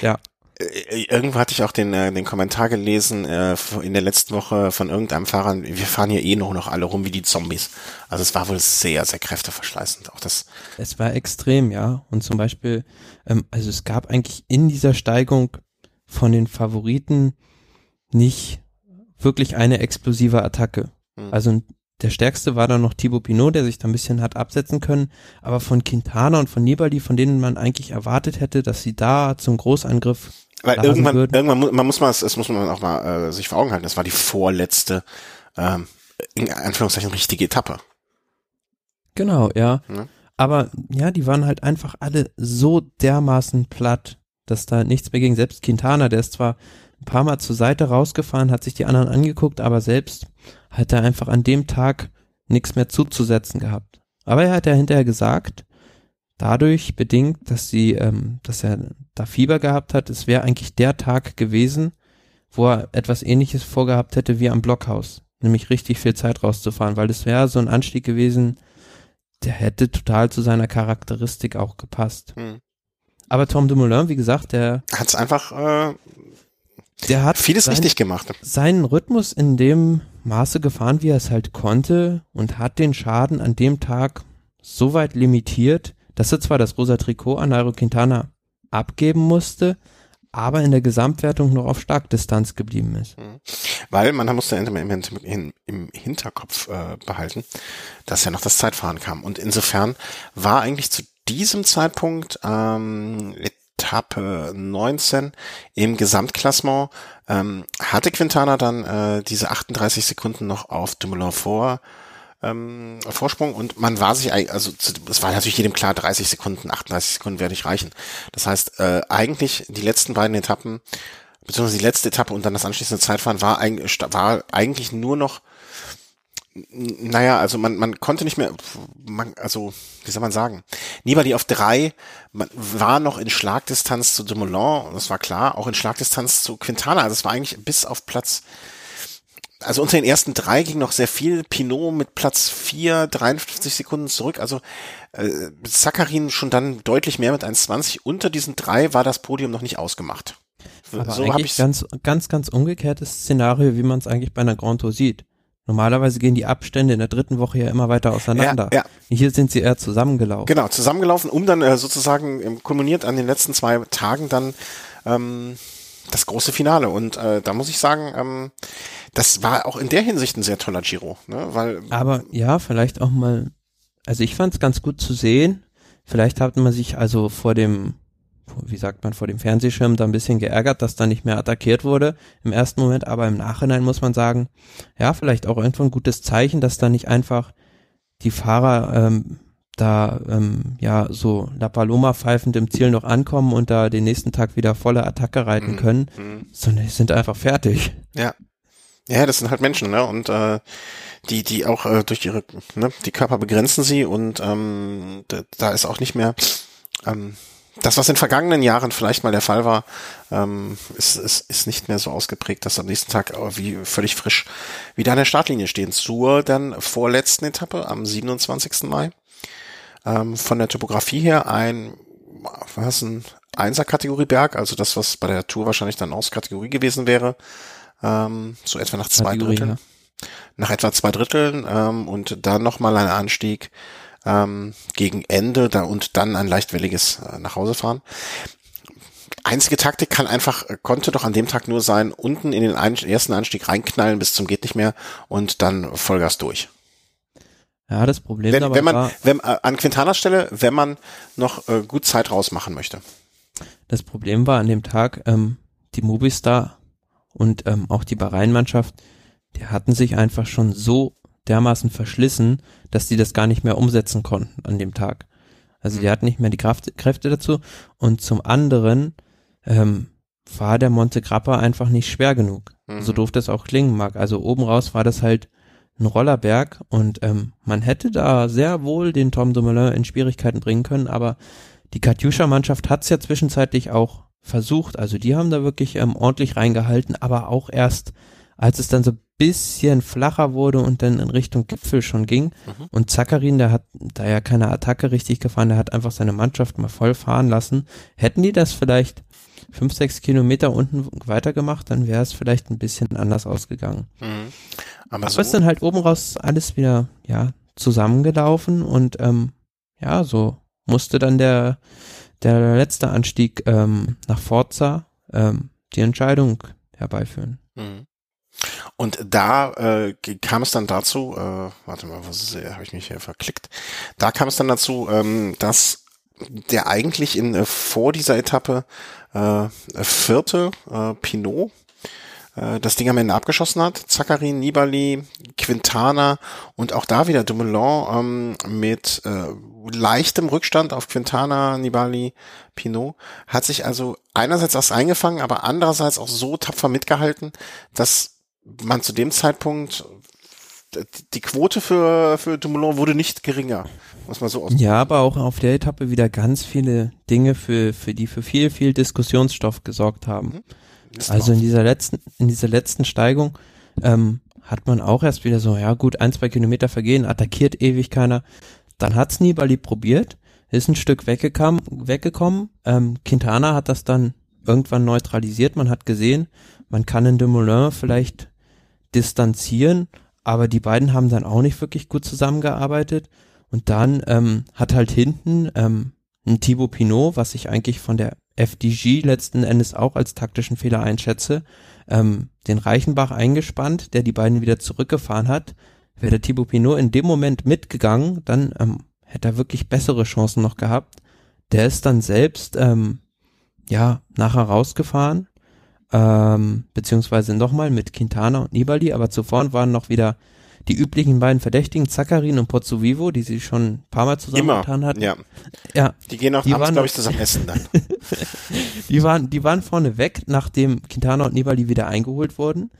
Ja. Äh, irgendwo hatte ich auch den, äh, den Kommentar gelesen äh, in der letzten Woche von irgendeinem Fahrer, wir fahren hier eh noch, noch alle rum wie die Zombies. Also es war wohl sehr, sehr kräfteverschleißend. Auch das. Es war extrem, ja. Und zum Beispiel, ähm, also es gab eigentlich in dieser Steigung von den Favoriten nicht wirklich eine explosive Attacke. Hm. Also der stärkste war dann noch Thibaut Pinot, der sich da ein bisschen hat absetzen können. Aber von Quintana und von Nibali, von denen man eigentlich erwartet hätte, dass sie da zum Großangriff weil irgendwann, würden. irgendwann, man muss mal, das muss man auch mal äh, sich vor Augen halten, das war die vorletzte, ähm, in Anführungszeichen, richtige Etappe. Genau, ja. ja. Aber ja, die waren halt einfach alle so dermaßen platt, dass da nichts mehr ging. Selbst Quintana, der ist zwar ein paar Mal zur Seite rausgefahren, hat sich die anderen angeguckt, aber selbst hat er einfach an dem Tag nichts mehr zuzusetzen gehabt. Aber er hat ja hinterher gesagt, dadurch bedingt, dass sie, ähm, dass er da Fieber gehabt hat, es wäre eigentlich der Tag gewesen, wo er etwas ähnliches vorgehabt hätte wie am Blockhaus, nämlich richtig viel Zeit rauszufahren, weil es wäre so ein Anstieg gewesen, der hätte total zu seiner Charakteristik auch gepasst. Hm. Aber Tom Dumoulin, wie gesagt, der hat es einfach, äh, der hat vieles sein, richtig gemacht. Seinen Rhythmus in dem Maße gefahren, wie er es halt konnte und hat den Schaden an dem Tag so weit limitiert, dass er zwar das rosa Trikot an Nairo Quintana abgeben musste, aber in der Gesamtwertung noch auf Starkdistanz geblieben ist. Mhm. Weil man musste im, im, im Hinterkopf äh, behalten, dass ja noch das Zeitfahren kam. Und insofern war eigentlich zu diesem Zeitpunkt ähm, Etappe 19 im Gesamtklassement ähm, hatte Quintana dann äh, diese 38 Sekunden noch auf Dumoulin vor ähm, Vorsprung und man war sich eigentlich, also es war natürlich jedem klar, 30 Sekunden, 38 Sekunden werde ich reichen. Das heißt, äh, eigentlich die letzten beiden Etappen, beziehungsweise die letzte Etappe und dann das anschließende Zeitfahren war, eigentlich war eigentlich nur noch naja, also man, man konnte nicht mehr, man, also wie soll man sagen, Nibali auf drei, man war noch in Schlagdistanz zu Dumoulin, das war klar, auch in Schlagdistanz zu Quintana, also es war eigentlich bis auf Platz also unter den ersten drei ging noch sehr viel. Pinot mit Platz vier, 53 Sekunden zurück. Also äh, Sakarin schon dann deutlich mehr mit 1,20. Unter diesen drei war das Podium noch nicht ausgemacht. Aber so habe ich ganz, ganz, ganz umgekehrtes Szenario, wie man es eigentlich bei einer Grand Tour sieht. Normalerweise gehen die Abstände in der dritten Woche ja immer weiter auseinander. Ja, ja. Hier sind sie eher zusammengelaufen. Genau, zusammengelaufen, um dann äh, sozusagen kulminiert an den letzten zwei Tagen dann ähm, das große Finale. Und äh, da muss ich sagen, ähm, das war auch in der Hinsicht ein sehr toller Giro, ne? Weil. Aber ja, vielleicht auch mal, also ich fand es ganz gut zu sehen. Vielleicht hat man sich also vor dem, wie sagt man, vor dem Fernsehschirm da ein bisschen geärgert, dass da nicht mehr attackiert wurde im ersten Moment, aber im Nachhinein muss man sagen, ja, vielleicht auch irgendwo ein gutes Zeichen, dass da nicht einfach die Fahrer ähm, da ähm, ja so La Paloma pfeifend im Ziel noch ankommen und da den nächsten Tag wieder volle Attacke reiten mhm. können, mhm. sondern die sind einfach fertig. Ja. Ja, das sind halt Menschen, ne? Und äh, die, die auch äh, durch ihre, ne, die Körper begrenzen sie und ähm, da, da ist auch nicht mehr ähm, das, was in vergangenen Jahren vielleicht mal der Fall war, ähm, ist, ist, ist nicht mehr so ausgeprägt, dass am nächsten Tag wie völlig frisch wieder an der Startlinie stehen. Zur dann vorletzten Etappe am 27. Mai ähm, von der Topografie her ein, was ein Einser-Kategorie-Berg, also das, was bei der Tour wahrscheinlich dann aus Kategorie gewesen wäre, ähm, so etwa nach zwei Kategorie, Dritteln. Ja. Nach etwa zwei Dritteln ähm, und dann nochmal ein Anstieg ähm, gegen Ende da und dann ein leichtwelliges äh, nach Hause fahren. Einzige Taktik kann einfach, konnte doch an dem Tag nur sein, unten in den ersten Anstieg reinknallen bis zum geht nicht mehr und dann Vollgas durch. Ja, das Problem wenn, dabei wenn man, war, wenn, äh, an Quintanas Stelle, wenn man noch äh, gut Zeit rausmachen möchte. Das Problem war an dem Tag, ähm, die Movistar und ähm, auch die Bahrain-Mannschaft, die hatten sich einfach schon so dermaßen verschlissen, dass die das gar nicht mehr umsetzen konnten an dem Tag. Also die mhm. hatten nicht mehr die Kraft, Kräfte dazu. Und zum anderen ähm, war der Monte Grappa einfach nicht schwer genug. Mhm. So doof das auch klingen mag. Also oben raus war das halt ein Rollerberg und ähm, man hätte da sehr wohl den Tom Dumoulin in Schwierigkeiten bringen können, aber die Katjuscha-Mannschaft hat es ja zwischenzeitlich auch versucht. Also die haben da wirklich ähm, ordentlich reingehalten, aber auch erst, als es dann so bisschen flacher wurde und dann in Richtung Gipfel schon ging. Mhm. Und Zakarin, der hat da ja keine Attacke richtig gefahren, der hat einfach seine Mannschaft mal voll fahren lassen. Hätten die das vielleicht fünf, sechs Kilometer unten weitergemacht, dann wäre es vielleicht ein bisschen anders ausgegangen. Mhm. Aber, so ist dann halt oben raus alles wieder, ja, zusammengelaufen und ähm, ja, so musste dann der, der letzte Anstieg ähm, nach Forza ähm, die Entscheidung herbeiführen. Mhm. Und da äh, kam es dann dazu, äh, warte mal, was habe ich mich hier verklickt? Da kam es dann dazu, ähm, dass der eigentlich in äh, vor dieser Etappe äh, vierte äh, Pinot äh, das Ding am Ende abgeschossen hat. Zakarin, Nibali, Quintana und auch da wieder Dumoulin ähm, mit äh, leichtem Rückstand auf Quintana, Nibali, Pinot hat sich also einerseits erst eingefangen, aber andererseits auch so tapfer mitgehalten, dass man zu dem Zeitpunkt die Quote für, für Dumoulin wurde nicht geringer, muss man so ausdrücken. Ja, aber auch auf der Etappe wieder ganz viele Dinge, für, für die für viel, viel Diskussionsstoff gesorgt haben. Mhm. Also in dieser letzten, in dieser letzten Steigung ähm, hat man auch erst wieder so, ja gut, ein, zwei Kilometer vergehen, attackiert ewig keiner. Dann hat's Nibali probiert, ist ein Stück weggekommen, weggekommen. Ähm, Quintana hat das dann irgendwann neutralisiert. Man hat gesehen, man kann in Dumoulin vielleicht distanzieren, aber die beiden haben dann auch nicht wirklich gut zusammengearbeitet. Und dann ähm, hat halt hinten ähm, ein Thibaut Pinot, was ich eigentlich von der FDG letzten Endes auch als taktischen Fehler einschätze, ähm, den Reichenbach eingespannt, der die beiden wieder zurückgefahren hat. Wäre der Thibaut Pinot in dem Moment mitgegangen, dann ähm, hätte er wirklich bessere Chancen noch gehabt. Der ist dann selbst ähm, ja nachher rausgefahren, ähm, beziehungsweise nochmal mit Quintana und Nibali, aber zuvor waren noch wieder die üblichen beiden Verdächtigen, Zakarin und Pozzovivo, die sie schon ein paar Mal zusammengetan hatten. Ja. ja. Die gehen auch Die abends, glaube ich, zusammen [laughs] essen dann. Die waren, die waren vorne weg, nachdem Quintana und Nibali wieder eingeholt wurden.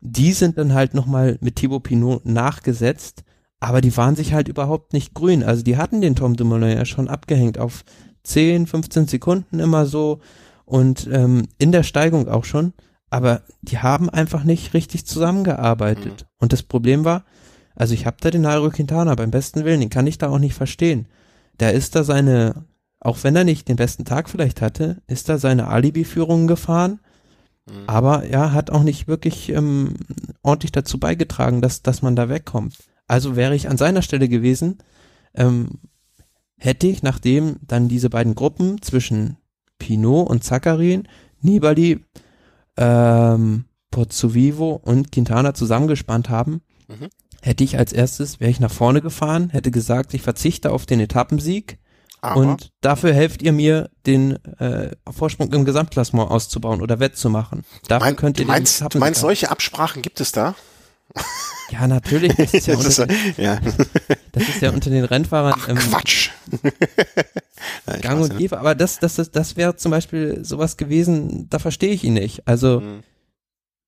Die sind dann halt nochmal mit Thibaut Pinot nachgesetzt, aber die waren sich halt überhaupt nicht grün. Also die hatten den Tom Dumoulin ja schon abgehängt auf 10, 15 Sekunden immer so und ähm, in der Steigung auch schon. Aber die haben einfach nicht richtig zusammengearbeitet. Und das Problem war, also ich habe da den Nairo Quintana beim besten Willen, den kann ich da auch nicht verstehen. Da ist da seine, auch wenn er nicht den besten Tag vielleicht hatte, ist da seine Alibi-Führung gefahren. Mhm. Aber ja, hat auch nicht wirklich ähm, ordentlich dazu beigetragen, dass, dass man da wegkommt. Also wäre ich an seiner Stelle gewesen, ähm, hätte ich, nachdem dann diese beiden Gruppen zwischen Pinot und Zakarin, Nibali, ähm, Pozzovivo und Quintana zusammengespannt haben, Mhm. hätte ich als erstes, wäre ich nach vorne gefahren, hätte gesagt, ich verzichte auf den Etappensieg Aber, und dafür helft ihr mir, den äh, Vorsprung im Gesamtklassement auszubauen oder wettzumachen. Dafür mein, könnt du ihr meinst, den du meinst, solche Absprachen gibt es da? Ja, natürlich. [laughs] Das ist ja, Das ist, unter, ja, das ist ja unter den Rennfahrern Ach, ähm, Quatsch. [laughs] Nein, gang und gäbe. Aber das, das, das, das wäre zum Beispiel sowas gewesen, da verstehe ich ihn nicht. Also Mhm.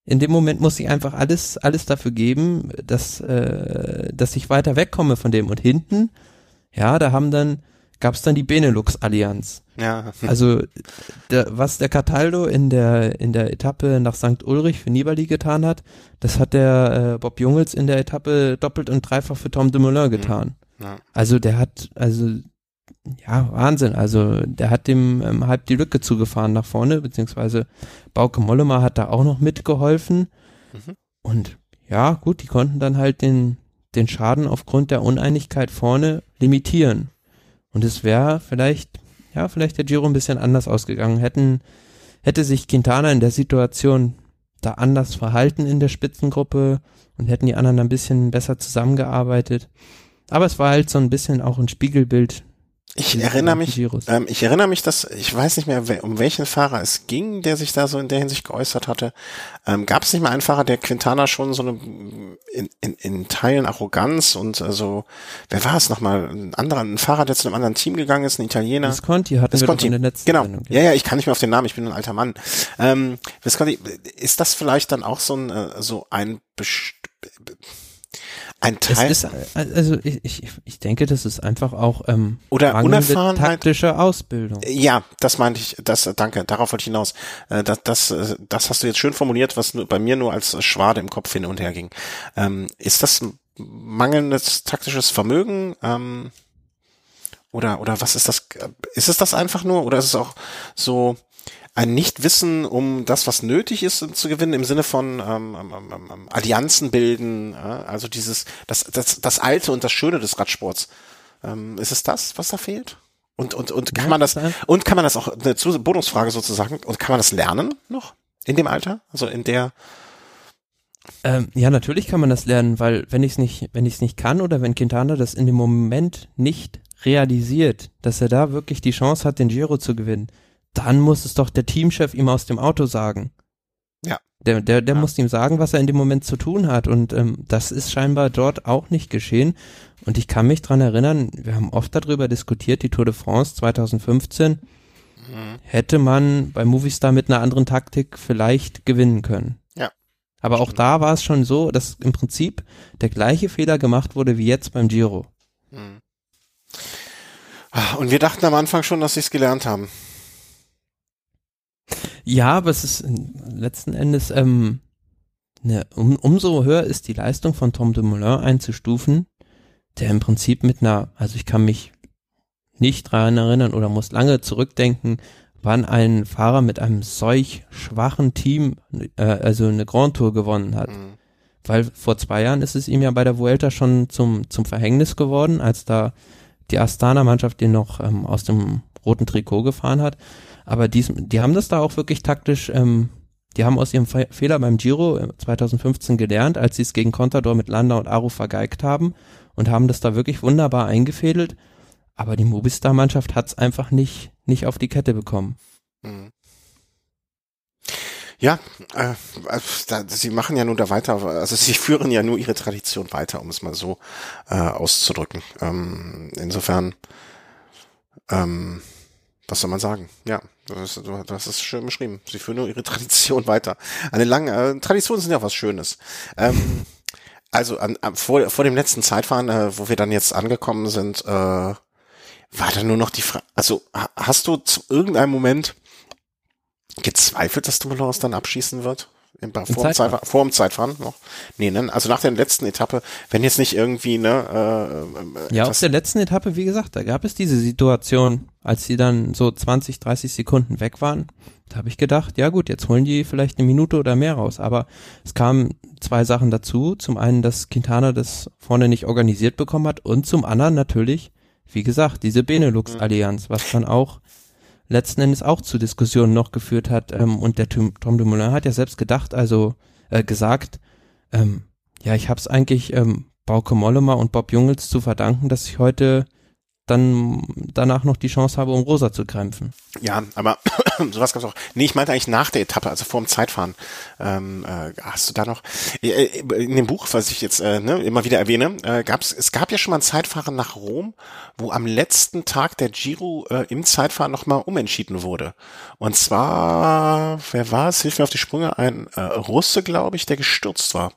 in dem Moment muss ich einfach alles, alles dafür geben, dass, äh, dass ich weiter wegkomme von dem. Und hinten, ja, da haben dann, gab es dann die Benelux-Allianz. Ja, Also der, was der Cataldo in der in der Etappe nach St. Ulrich für Nibali getan hat, das hat der äh, Bob Jungels in der Etappe doppelt und dreifach für Tom Dumoulin getan. ja. Also der hat also ja Wahnsinn. Also der hat dem ähm, halb die Lücke zugefahren nach vorne, beziehungsweise Bauke Mollema hat da auch noch mitgeholfen. Mhm. Und ja gut, die konnten dann halt den den Schaden aufgrund der Uneinigkeit vorne limitieren. Und es wäre vielleicht ja, vielleicht der Giro ein bisschen anders ausgegangen. Hätten, hätte sich Quintana in der Situation da anders verhalten in der Spitzengruppe und hätten die anderen ein bisschen besser zusammengearbeitet. Aber es war halt so ein bisschen auch ein Spiegelbild. Ich erinnere mich, ähm, ich erinnere mich, dass, ich weiß nicht mehr, um welchen Fahrer es ging, der sich da so in der Hinsicht geäußert hatte. Ähm, Gab es nicht mal einen Fahrer, der Quintana schon so eine, in, in, in Teilen Arroganz und also, wer war es nochmal? Ein anderer, ein Fahrer, der zu einem anderen Team gegangen ist, ein Italiener. Visconti hatten wir Visconti, doch in der letzten genau. Sendung. Ja, ja, ich kann nicht mehr auf den Namen, ich bin ein alter Mann. Ähm, Visconti, ist das vielleicht dann auch so ein, äh, so ein, best- ein Teil? ist, also ich, ich, ich denke, das ist einfach auch ähm, Oder Unerfahrenheit? taktische Ausbildung. Ja, das meinte ich, das, danke, darauf wollte ich hinaus. Äh, Das, das, das hast du jetzt schön formuliert, was bei mir nur als Schwade im Kopf hin und her ging. Ähm, ist das mangelndes taktisches Vermögen? Ähm, oder, oder was ist das? Ist es das einfach nur? Oder ist es auch so ein Nichtwissen um das, was nötig ist, um zu gewinnen, im Sinne von ähm, ähm, ähm, ähm, Allianzen bilden, ja? also dieses, das, das, das Alte und das Schöne des Radsports. Ähm, ist es das, was da fehlt? Und, und, und kann man das, und kann man das auch, eine Bonusfrage sozusagen, und kann man das lernen noch? In dem Alter? Also in der, Ähm, ja, natürlich kann man das lernen, weil wenn ich es nicht, wenn ich es nicht kann oder wenn Quintana das in dem Moment nicht realisiert, dass er da wirklich die Chance hat, den Giro zu gewinnen, dann muss es doch der Teamchef ihm aus dem Auto sagen. Ja. Der, der, der Ja. muss ihm sagen, was er in dem Moment zu tun hat. Und ähm, das ist scheinbar dort auch nicht geschehen. Und ich kann mich dran erinnern, wir haben oft darüber diskutiert, die Tour de France 2015 hätte man bei Movistar mit einer anderen Taktik vielleicht gewinnen können. Ja. Aber auch da war es schon so, dass im Prinzip der gleiche Fehler gemacht wurde wie jetzt beim Giro. hm. Ah, und wir dachten am Anfang schon, dass sie es gelernt haben. Ja, aber es ist letzten Endes, ähm, ne, um, umso höher ist die Leistung von Tom Dumoulin einzustufen, der im Prinzip mit einer, also ich kann mich nicht dran erinnern oder muss lange zurückdenken, wann ein Fahrer mit einem solch schwachen Team, äh, also eine Grand Tour gewonnen hat. Hm. Weil vor zwei Jahren ist es ihm ja bei der Vuelta schon zum, zum Verhängnis geworden, als da die Astana-Mannschaft den noch ähm, aus dem roten Trikot gefahren hat. Aber dies, die haben das da auch wirklich taktisch, ähm, die haben aus ihrem Fe Fehler beim Giro äh, 2015 gelernt, als sie es gegen Contador mit Landa und Aru vergeigt haben und haben das da wirklich wunderbar eingefädelt. Aber die Movistar-Mannschaft hat es einfach nicht, nicht auf die Kette bekommen. Hm. Ja, äh, da, sie machen ja nur da weiter, also sie [laughs] führen ja nur ihre Tradition weiter, um es mal so äh, auszudrücken. Ähm, insofern, ähm, was soll man sagen? Ja, das, das ist schön beschrieben. Sie führen nur ihre [laughs] Tradition weiter. Eine lange äh, Traditionen sind ja was Schönes. Ähm, also an, an, vor, vor dem letzten Zeitfahren, äh, wo wir dann jetzt angekommen sind, äh, war da nur noch die Frage, also hast du zu irgendeinem Moment gezweifelt, dass Dumoulin dann abschießen wird? Im, vor, dem Zeitfahren, vor dem Zeitfahren noch? Nee, ne? Also nach der letzten Etappe, wenn jetzt nicht irgendwie, ne? Äh, ja, auf der letzten Etappe, wie gesagt, da gab es diese Situation, als sie dann so 20, 30 Sekunden weg waren. Da habe ich gedacht, ja gut, jetzt holen die vielleicht eine Minute oder mehr raus. Aber es kamen zwei Sachen dazu. Zum einen, dass Quintana das vorne nicht organisiert bekommen hat und zum anderen natürlich, wie gesagt, diese Benelux-Allianz, was dann auch letzten Endes auch zu Diskussionen noch geführt hat. Ähm, und der Tom, Tom Dumoulin hat ja selbst gedacht, also äh, gesagt, ähm, ja, ich habe es eigentlich ähm, Bauke Mollema und Bob Jungels zu verdanken, dass ich heute dann danach noch die Chance habe, um Rosa zu kämpfen. Ja, aber [clears throat] sowas gab's auch. Nee, ich meinte eigentlich nach der Etappe, also vor dem Zeitfahren. Ähm, äh, hast du da noch äh, äh, in dem Buch, was ich jetzt äh, ne, immer wieder erwähne, äh, gab's es gab ja schon mal ein Zeitfahren nach Rom, wo am letzten Tag der Giro äh, im Zeitfahren nochmal umentschieden wurde. Und zwar, wer war es? Hilf mir auf die Sprünge, ein äh, Russe, glaube ich, der gestürzt war.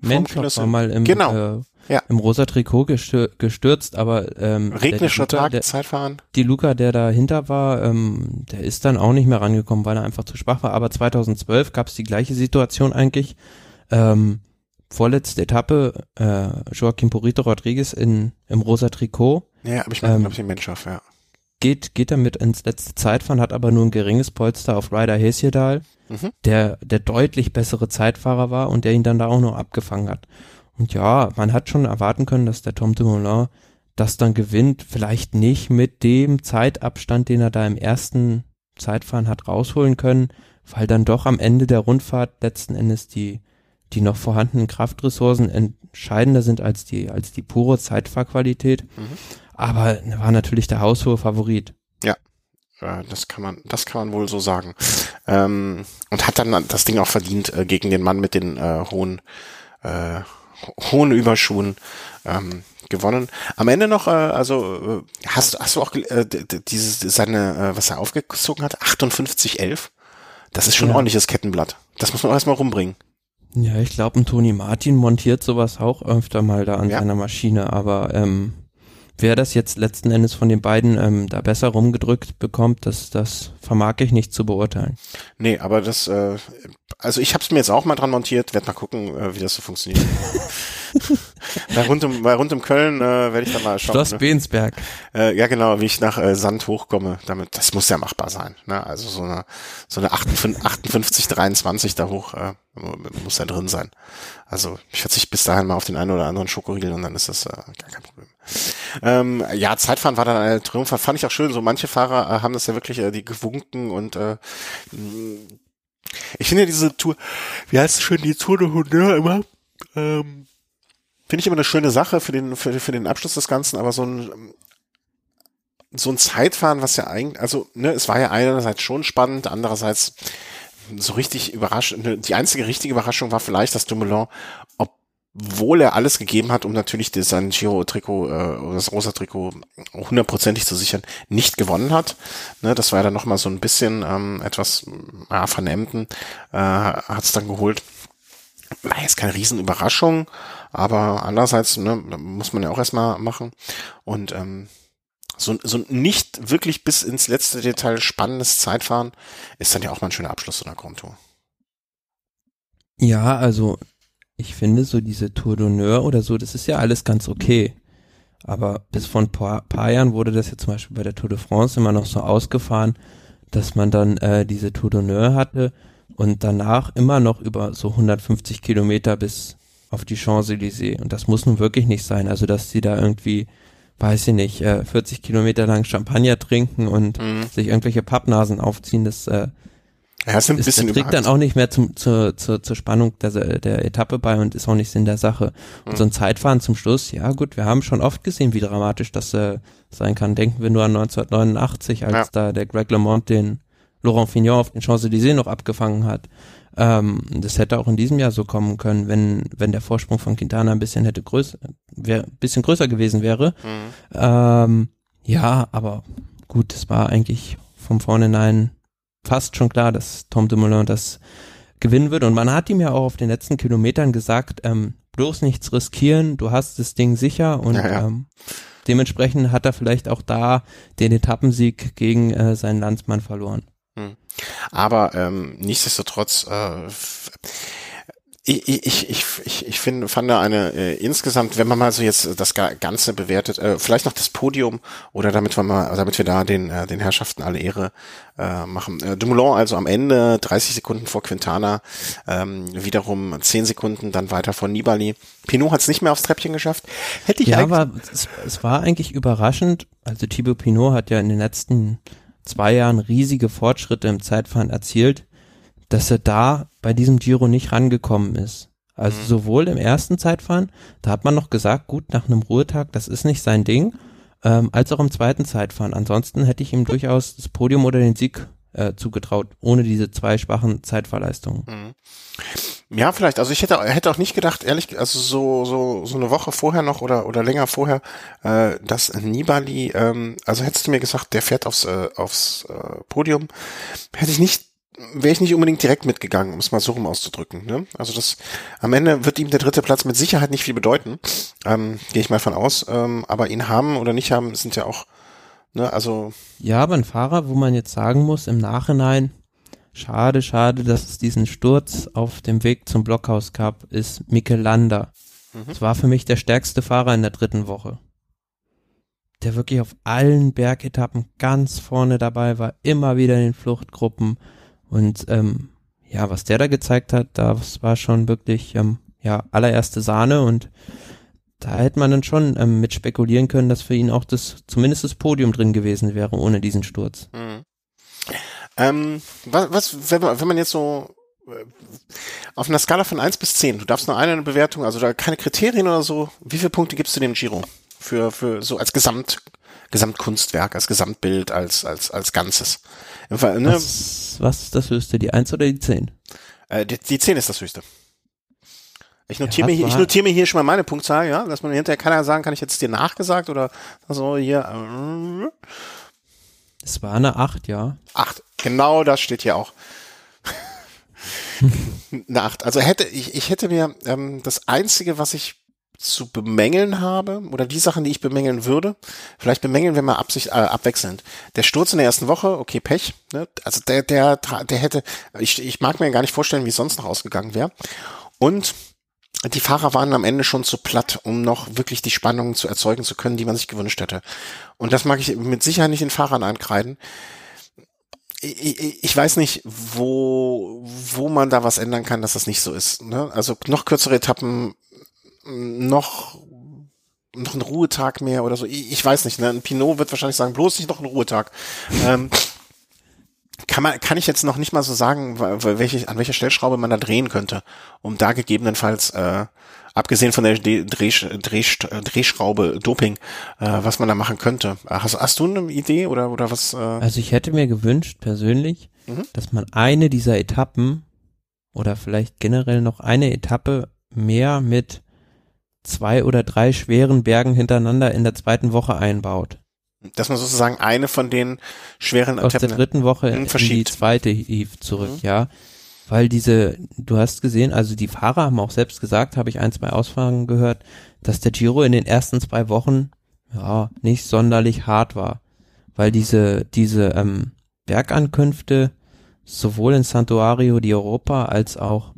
Mensch, war mal im genau. Äh, ja. im rosa Trikot gestürzt, aber ähm, regnischer Tag, der, Zeitfahren. Die Luca, der dahinter war, ähm, der ist dann auch nicht mehr rangekommen, weil er einfach zu schwach war. Aber 2012 gab es die gleiche Situation eigentlich. Ähm, vorletzte Etappe, äh, Joaquim Porito Rodriguez in im rosa Trikot. Ja, aber ich meine, ähm, glaube ich, den Mensch auf, ja. Geht, geht damit ins letzte Zeitfahren, hat aber nur ein geringes Polster auf Ryder Hesjedal, mhm. der, der deutlich bessere Zeitfahrer war und der ihn dann da auch noch abgefangen hat. Und ja, man hat schon erwarten können, dass der Tom Dumoulin das dann gewinnt. Vielleicht nicht mit dem Zeitabstand, den er da im ersten Zeitfahren hat rausholen können, weil dann doch am Ende der Rundfahrt letzten Endes die, die noch vorhandenen Kraftressourcen entscheidender sind als die, als die pure Zeitfahrqualität. Mhm. Aber war natürlich der haushohe Favorit. Ja, das kann man, das kann man wohl so sagen. Ähm, und hat dann das Ding auch verdient äh, gegen den Mann mit den äh, hohen äh, hohen Überschuhen ähm, gewonnen. Am Ende noch, äh, also äh, hast, hast du auch äh, dieses seine, äh, was er aufgezogen hat, 5811? Das ist schon ja. ein ordentliches Kettenblatt. Das muss man erstmal rumbringen. Ja, ich glaube, ein Toni Martin montiert sowas auch öfter mal da an ja. seiner Maschine, aber ähm, wer das jetzt letzten Endes von den beiden ähm, da besser rumgedrückt bekommt, das, das vermag ich nicht zu beurteilen. Nee, aber das, äh, also ich habe es mir jetzt auch mal dran montiert, werde mal gucken, äh, wie das so funktioniert. [laughs] bei, rund um, bei rund um Köln äh, werde ich dann mal schauen. Schloss ne? Beensberg. Äh, ja, genau, wie ich nach äh, Sand hochkomme. Damit, das muss ja machbar sein. Ne? Also so eine, so eine 58, 58 23 da hoch äh, muss ja drin sein. Also ich verzichte bis dahin mal auf den einen oder anderen Schokoriegel und dann ist das äh, gar kein Problem. Ähm, ja, Zeitfahren war dann eine Triumphfahrt, fand ich auch schön. So manche Fahrer äh, haben das ja wirklich äh, die gewunken und äh, ich finde diese Tour, wie heißt es schön, die Tour de Honneur immer, ähm, finde ich immer eine schöne Sache für den, für, für den Abschluss des Ganzen, aber so ein, so ein Zeitfahren, was ja eigentlich, also, ne, es war ja einerseits schon spannend, andererseits so richtig überraschend, ne, die einzige richtige Überraschung war vielleicht, dass Dumoulin, obwohl er alles gegeben hat, um natürlich sein Giro-Trikot, äh, das rosa Trikot hundertprozentig zu sichern, nicht gewonnen hat. Ne, das war ja dann nochmal so ein bisschen ähm, etwas ja, vernemden, äh, hat es dann geholt. War jetzt keine Riesenüberraschung, aber andererseits ne, muss man ja auch erstmal machen. Und ähm, so, so nicht wirklich bis ins letzte Detail spannendes Zeitfahren ist dann ja auch mal ein schöner Abschluss so einer Grand Tour. Ja, also ich finde so diese Tour d'honneur oder so, das ist ja alles ganz okay. Aber bis vor ein paar, paar Jahren wurde das ja zum Beispiel bei der Tour de France immer noch so ausgefahren, dass man dann äh, diese Tour d'honneur hatte und danach immer noch über so 150 Kilometer bis auf die Champs-Élysées. Und das muss nun wirklich nicht sein. Also, dass die da irgendwie, weiß ich nicht, äh, 40 Kilometer lang Champagner trinken und mhm. sich irgendwelche Pappnasen aufziehen, das äh, ja, ist ein bisschen das trägt dann auch nicht mehr zum, zur, zur, zur Spannung der, der Etappe bei und ist auch nicht Sinn der Sache. Und mhm. so ein Zeitfahren zum Schluss, ja gut, wir haben schon oft gesehen, wie dramatisch das äh, sein kann. Denken wir nur an 1989, als ja. da der Greg LeMond den Laurent Fignon auf den Champs-Élysées noch abgefangen hat. Ähm, das hätte auch in diesem Jahr so kommen können, wenn, wenn der Vorsprung von Quintana ein bisschen hätte größer, wär, bisschen größer gewesen wäre. Mhm. Ähm, ja, aber gut, es war eigentlich vom Vornherein fast schon klar, dass Tom Dumoulin das gewinnen wird. Und man hat ihm ja auch auf den letzten Kilometern gesagt, ähm, bloß nichts riskieren, du hast das Ding sicher und ja, ja. Ähm, dementsprechend hat er vielleicht auch da den Etappensieg gegen äh, seinen Landsmann verloren. Hm. Aber ähm, nichtsdestotrotz äh, ich, ich, ich, ich, ich finde, fand da eine äh, insgesamt, wenn man mal so jetzt das Ganze bewertet, äh, vielleicht noch das Podium oder damit wir mal, damit wir da den, äh, den Herrschaften alle Ehre äh, machen. Äh, Dumoulin also am Ende 30 Sekunden vor Quintana, ähm, wiederum 10 Sekunden dann weiter vor Nibali. Pinot hat es nicht mehr aufs Treppchen geschafft. Hätte ich ja, aber es, es war eigentlich überraschend. Also Thibaut Pinot hat ja in den letzten zwei Jahren riesige Fortschritte im Zeitfahren erzielt dass er da bei diesem Giro nicht rangekommen ist. Also mhm. sowohl im ersten Zeitfahren, da hat man noch gesagt, gut, nach einem Ruhetag, das ist nicht sein Ding, ähm, als auch im zweiten Zeitfahren. Ansonsten hätte ich ihm durchaus das Podium oder den Sieg äh, zugetraut, ohne diese zwei schwachen Zeitfahrleistungen. Mhm. Ja, vielleicht. Also ich hätte, hätte auch nicht gedacht, ehrlich, also so so so eine Woche vorher noch oder oder länger vorher, äh, dass Nibali, ähm, also hättest du mir gesagt, der fährt aufs äh, aufs äh, Podium, hätte ich nicht wäre ich nicht unbedingt direkt mitgegangen, um es mal so rum auszudrücken. Ne? Also das am Ende wird ihm der dritte Platz mit Sicherheit nicht viel bedeuten, ähm, gehe ich mal von aus. Ähm, aber ihn haben oder nicht haben, sind ja auch, ne, also. Ja, aber ein Fahrer, wo man jetzt sagen muss, im Nachhinein, schade, schade, dass es diesen Sturz auf dem Weg zum Blockhaus gab, ist Mikel Landa. Mhm. Das war für mich der stärkste Fahrer in der dritten Woche. Der wirklich auf allen Bergetappen ganz vorne dabei war, immer wieder in den Fluchtgruppen und ähm, ja, was der da gezeigt hat, das war schon wirklich ähm, ja allererste Sahne und da hätte man dann schon ähm, mit spekulieren können, dass für ihn auch das zumindest das Podium drin gewesen wäre ohne diesen Sturz. Mhm. Ähm, was, was wenn, man, wenn man jetzt so äh, auf einer Skala von eins bis zehn, du darfst nur eine Bewertung, also da keine Kriterien oder so, wie viele Punkte gibst du dem Giro? Für, für so als Gesamt, Gesamtkunstwerk, als Gesamtbild, als, als, als Ganzes. Fall, ne? was, was ist das höchste, die 1 oder die 10? Äh, die, die 10 ist das höchste. Ich notiere, ja, mir, ich notiere mir hier schon mal meine Punktzahl, ja, dass man hinterher keiner sagen kann, ich es dir nachgesagt oder so hier. Äh, es war eine 8, ja. 8, genau das steht hier auch. [laughs] eine 8. Also hätte, ich, ich hätte mir ähm, das Einzige, was ich zu bemängeln habe oder die Sachen, die ich bemängeln würde. Vielleicht bemängeln wir mal absicht, äh, abwechselnd. Der Sturz in der ersten Woche, okay, Pech. Ne? Also der, der, der hätte, ich, ich mag mir gar nicht vorstellen, wie es sonst noch ausgegangen wäre. Und die Fahrer waren am Ende schon zu platt, um noch wirklich die Spannungen zu erzeugen zu können, die man sich gewünscht hätte. Und das mag ich mit Sicherheit nicht den Fahrern ankreiden. Ich, weiß nicht, wo, wo man da was ändern kann, dass das nicht so ist. Ne? Also noch kürzere Etappen noch noch ein Ruhetag mehr oder so. Ich, ich weiß nicht, ne? Ein Pinot wird wahrscheinlich sagen, bloß nicht noch ein Ruhetag. ähm, kann man, kann ich jetzt noch nicht mal so sagen, welche, an welcher Stellschraube man da drehen könnte, um da gegebenenfalls, äh, abgesehen von der Dreh, Dreh, Dreh, Drehschraube Doping, äh, was man da machen könnte. Hast, hast du eine Idee oder, oder was? Äh? Also ich hätte mir gewünscht, persönlich, mhm. dass man eine dieser Etappen oder vielleicht generell noch eine Etappe mehr mit zwei oder drei schweren Bergen hintereinander in der zweiten Woche einbaut. Dass man sozusagen eine von den schweren Aus der dritten Woche in die zweite Eve zurück, mhm. ja. Weil diese, du hast gesehen, also die Fahrer haben auch selbst gesagt, habe ich ein, zwei Ausfahrungen gehört, dass der Giro in den ersten zwei Wochen ja nicht sonderlich hart war. Weil diese, diese ähm, Bergankünfte sowohl in Santuario di Europa als auch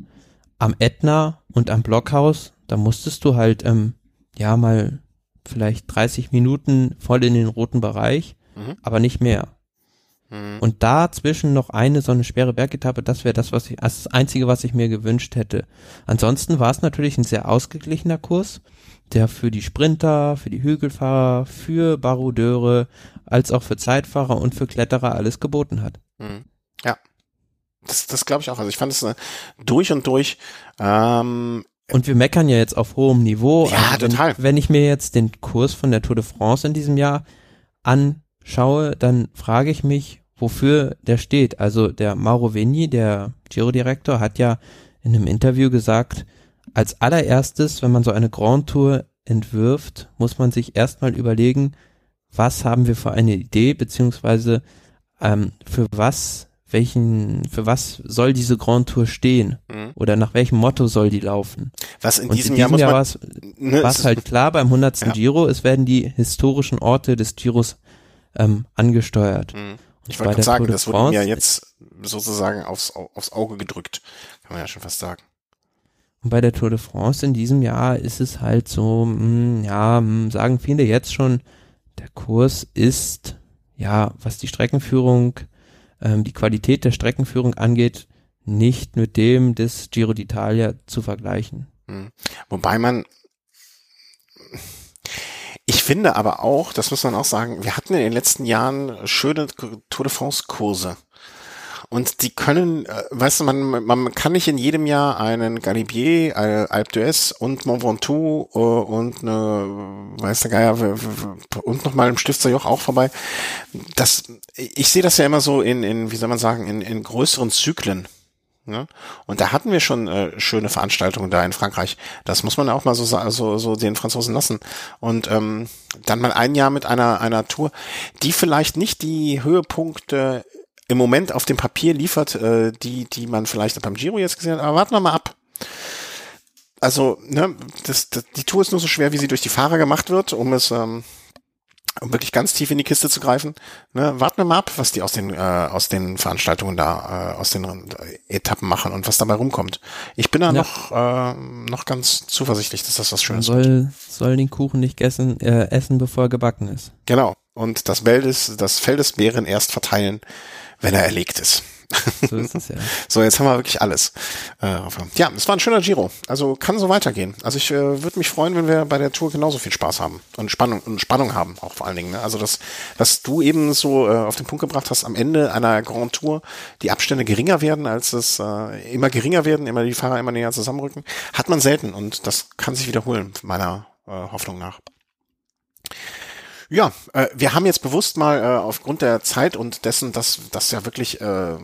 am Etna und am Blockhaus da musstest du halt, ähm, ja, mal vielleicht 30 Minuten voll in den roten Bereich, mhm. aber nicht mehr. Mhm. Und dazwischen noch eine so eine schwere Bergetappe, das wäre das, was ich, das Einzige, was ich mir gewünscht hätte. Ansonsten war es natürlich ein sehr ausgeglichener Kurs, der für die Sprinter, für die Hügelfahrer, für Baroudeure, als auch für Zeitfahrer und für Kletterer alles geboten hat. Mhm. Ja. Das, das glaube ich auch. Also ich fand es äh, durch und durch ähm, und wir meckern ja jetzt auf hohem Niveau. Ja, wenn, total. Wenn ich mir jetzt den Kurs von der Tour de France in diesem Jahr anschaue, dann frage ich mich, wofür der steht. Also der Mauro Vigni, der Giro-Direktor, hat ja in einem Interview gesagt, als allererstes, wenn man so eine Grand Tour entwirft, muss man sich erstmal überlegen, was haben wir für eine Idee, beziehungsweise ähm, für was, welchen, für was soll diese Grand Tour stehen? Mhm. Oder nach welchem Motto soll die laufen? Was in, diesem, in diesem, Jahr, Jahr ne, war es halt klar beim 100. Ja. Giro, es werden die historischen Orte des Giros ähm, angesteuert. Mhm. Ich wollte sagen, das wurde mir jetzt sozusagen aufs, aufs Auge gedrückt, kann man ja schon fast sagen. Und bei der Tour de France in diesem Jahr ist es halt so, mh, hm, ja, mh, hm, sagen viele jetzt schon, der Kurs ist, ja, was die Streckenführung, ähm, die Qualität der Streckenführung angeht, nicht mit dem des Giro d'Italia zu vergleichen. Hm. Wobei man, ich finde aber auch, das muss man auch sagen, wir hatten in den letzten Jahren schöne Tour de France Kurse. Und die können, äh, weißt du, man, man kann nicht in jedem Jahr einen Galibier, äh, Alpe d'Huez und Mont Ventoux äh, und eine, weiß der Geier, und nochmal im Stifterjoch auch vorbei. Das, ich sehe das ja immer so in, in, wie soll man sagen, in, in größeren Zyklen. Ne? Und da hatten wir schon äh, schöne Veranstaltungen da in Frankreich. Das muss man auch mal so, so, so den Franzosen lassen. Und ähm, dann mal ein Jahr mit einer, einer Tour, die vielleicht nicht die Höhepunkte im Moment auf dem Papier liefert, äh, die, die man vielleicht beim Giro jetzt gesehen hat. Aber warten wir mal ab. Also, ne, das, das, die Tour ist nur so schwer, wie sie durch die Fahrer gemacht wird, um es ähm, um wirklich ganz tief in die Kiste zu greifen. Ne, warten wir mal ab, was die aus den äh, aus den Veranstaltungen da, äh, aus den äh, Etappen machen und was dabei rumkommt. Ich bin da ja. noch äh, noch ganz zuversichtlich, dass das was Schönes soll, wird. Soll den Kuchen nicht essen, äh, essen, bevor er gebacken ist. Genau. Und das Feld des, das Fell des Bären erst verteilen, wenn er erlegt ist. So ist es ja. [laughs] so, jetzt haben wir wirklich alles. Äh, ja, es war ein schöner Giro. Also kann so weitergehen. Also ich äh, würde mich freuen, wenn wir bei der Tour genauso viel Spaß haben und Spannung und Spannung haben, auch vor allen Dingen. Ne? Also das, was du eben so äh, auf den Punkt gebracht hast, am Ende einer Grand Tour die Abstände geringer werden, als es äh, immer geringer werden, immer die Fahrer immer näher zusammenrücken, hat man selten und das kann sich wiederholen, meiner äh, Hoffnung nach. Ja, äh, wir haben jetzt bewusst mal äh, aufgrund der Zeit und dessen, dass das ja wirklich äh,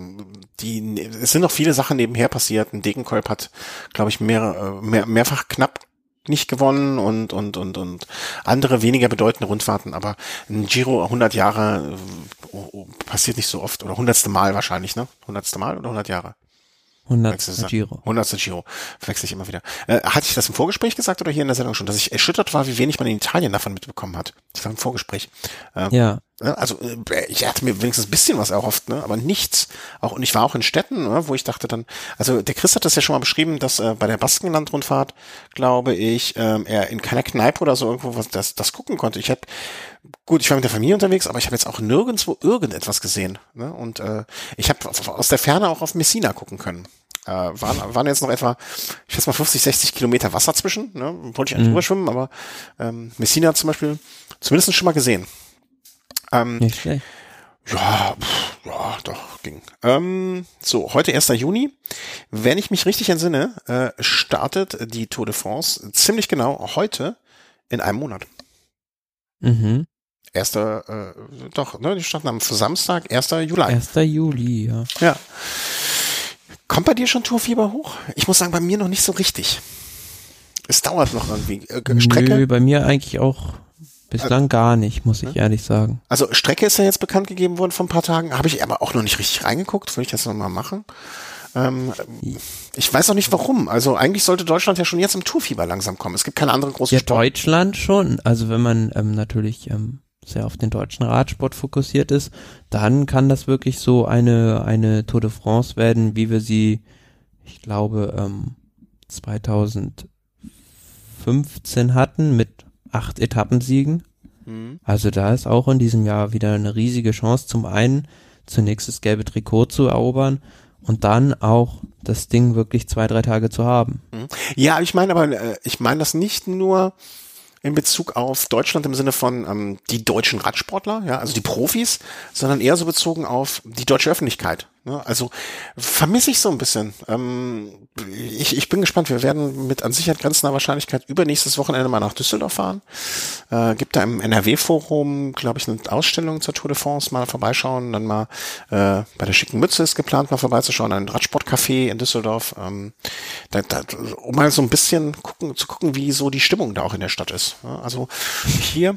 die es sind noch viele Sachen nebenher passiert. Ein Degenkolb hat, glaube ich, mehr, äh, mehr mehrfach knapp nicht gewonnen und und und und andere weniger bedeutende Rundfahrten, aber ein Giro 100 Jahre äh, passiert nicht so oft oder hundertste Mal wahrscheinlich, ne? Hundertste Mal oder 100 Jahre? 100. Giro. 100. Giro. Wechsle ich immer wieder. Äh, hatte ich das im Vorgespräch gesagt oder hier in der Sendung schon, dass ich erschüttert war, wie wenig man in Italien davon mitbekommen hat? Ich war im Vorgespräch. Ähm, ja. Also äh, ich hatte mir wenigstens ein bisschen was erhofft, ne? aber nichts. Auch und ich war auch in Städten, ne? wo ich dachte dann, also der Chris hat das ja schon mal beschrieben, dass äh, bei der Baskenlandrundfahrt, glaube ich, ähm, er in keiner Kneipe oder so irgendwo was das, das gucken konnte. Ich habe gut, ich war mit der Familie unterwegs, aber ich habe jetzt auch nirgendwo irgendetwas gesehen. Ne? Und äh, ich habe aus der Ferne auch auf Messina gucken können. Äh, waren, waren jetzt noch etwa, ich schätze mal 50, 60 Kilometer Wasser zwischen. Ne? Wollte ich eigentlich mhm. drüber schwimmen, aber ähm, Messina zum Beispiel zumindest schon mal gesehen. Ähm, Nicht schlecht. Ja, pff, ja, doch, ging. Ähm, so, heute 1. Juni. Wenn ich mich richtig entsinne, äh, startet die Tour de France ziemlich genau heute in einem Monat. Mhm. Erster, äh, doch, ne, die starten am Samstag, 1. Juli. 1. Juli, ja. Ja. Kommt bei dir schon Tourfieber hoch? Ich muss sagen, bei mir noch nicht so richtig. Es dauert noch irgendwie. Äh, Strecke? Nö, bei mir eigentlich auch bislang äh, gar nicht, muss ich ehrlich sagen. Also Strecke ist ja jetzt bekannt gegeben worden vor ein paar Tagen, habe ich aber auch noch nicht richtig reingeguckt, würde ich das nochmal machen. Ähm, ich weiß auch nicht warum. Also eigentlich sollte Deutschland ja schon jetzt im Tourfieber langsam kommen. Es gibt keine andere große Ja, Sport. Deutschland schon. Also wenn man ähm, natürlich ähm, sehr auf den deutschen Radsport fokussiert ist, dann kann das wirklich so eine, eine Tour de France werden, wie wir sie, ich glaube, ähm, 2015 hatten mit acht Etappensiegen. Mhm. Also da ist auch in diesem Jahr wieder eine riesige Chance, zum einen zunächst das gelbe Trikot zu erobern und dann auch das Ding wirklich zwei, drei Tage zu haben. Mhm. Ja, ich meine aber, äh, ich meine das nicht nur in Bezug auf Deutschland im Sinne von ähm, die deutschen Radsportler, ja, also die Profis, sondern eher so bezogen auf die deutsche Öffentlichkeit. Ne? Also vermisse ich so ein bisschen. Ähm, ich, ich bin gespannt. Wir werden mit an Sicherheit grenzender Wahrscheinlichkeit übernächstes Wochenende mal nach Düsseldorf fahren. Äh, gibt da im NRW-Forum, glaube ich, eine Ausstellung zur Tour de France. Mal vorbeischauen. Dann mal äh, bei der schicken Mütze ist geplant, mal vorbeizuschauen. Ein Radsportcafé in Düsseldorf. Ähm, da, da, um mal so ein bisschen gucken, zu gucken, wie so die Stimmung da auch in der Stadt ist. Ja, also hier,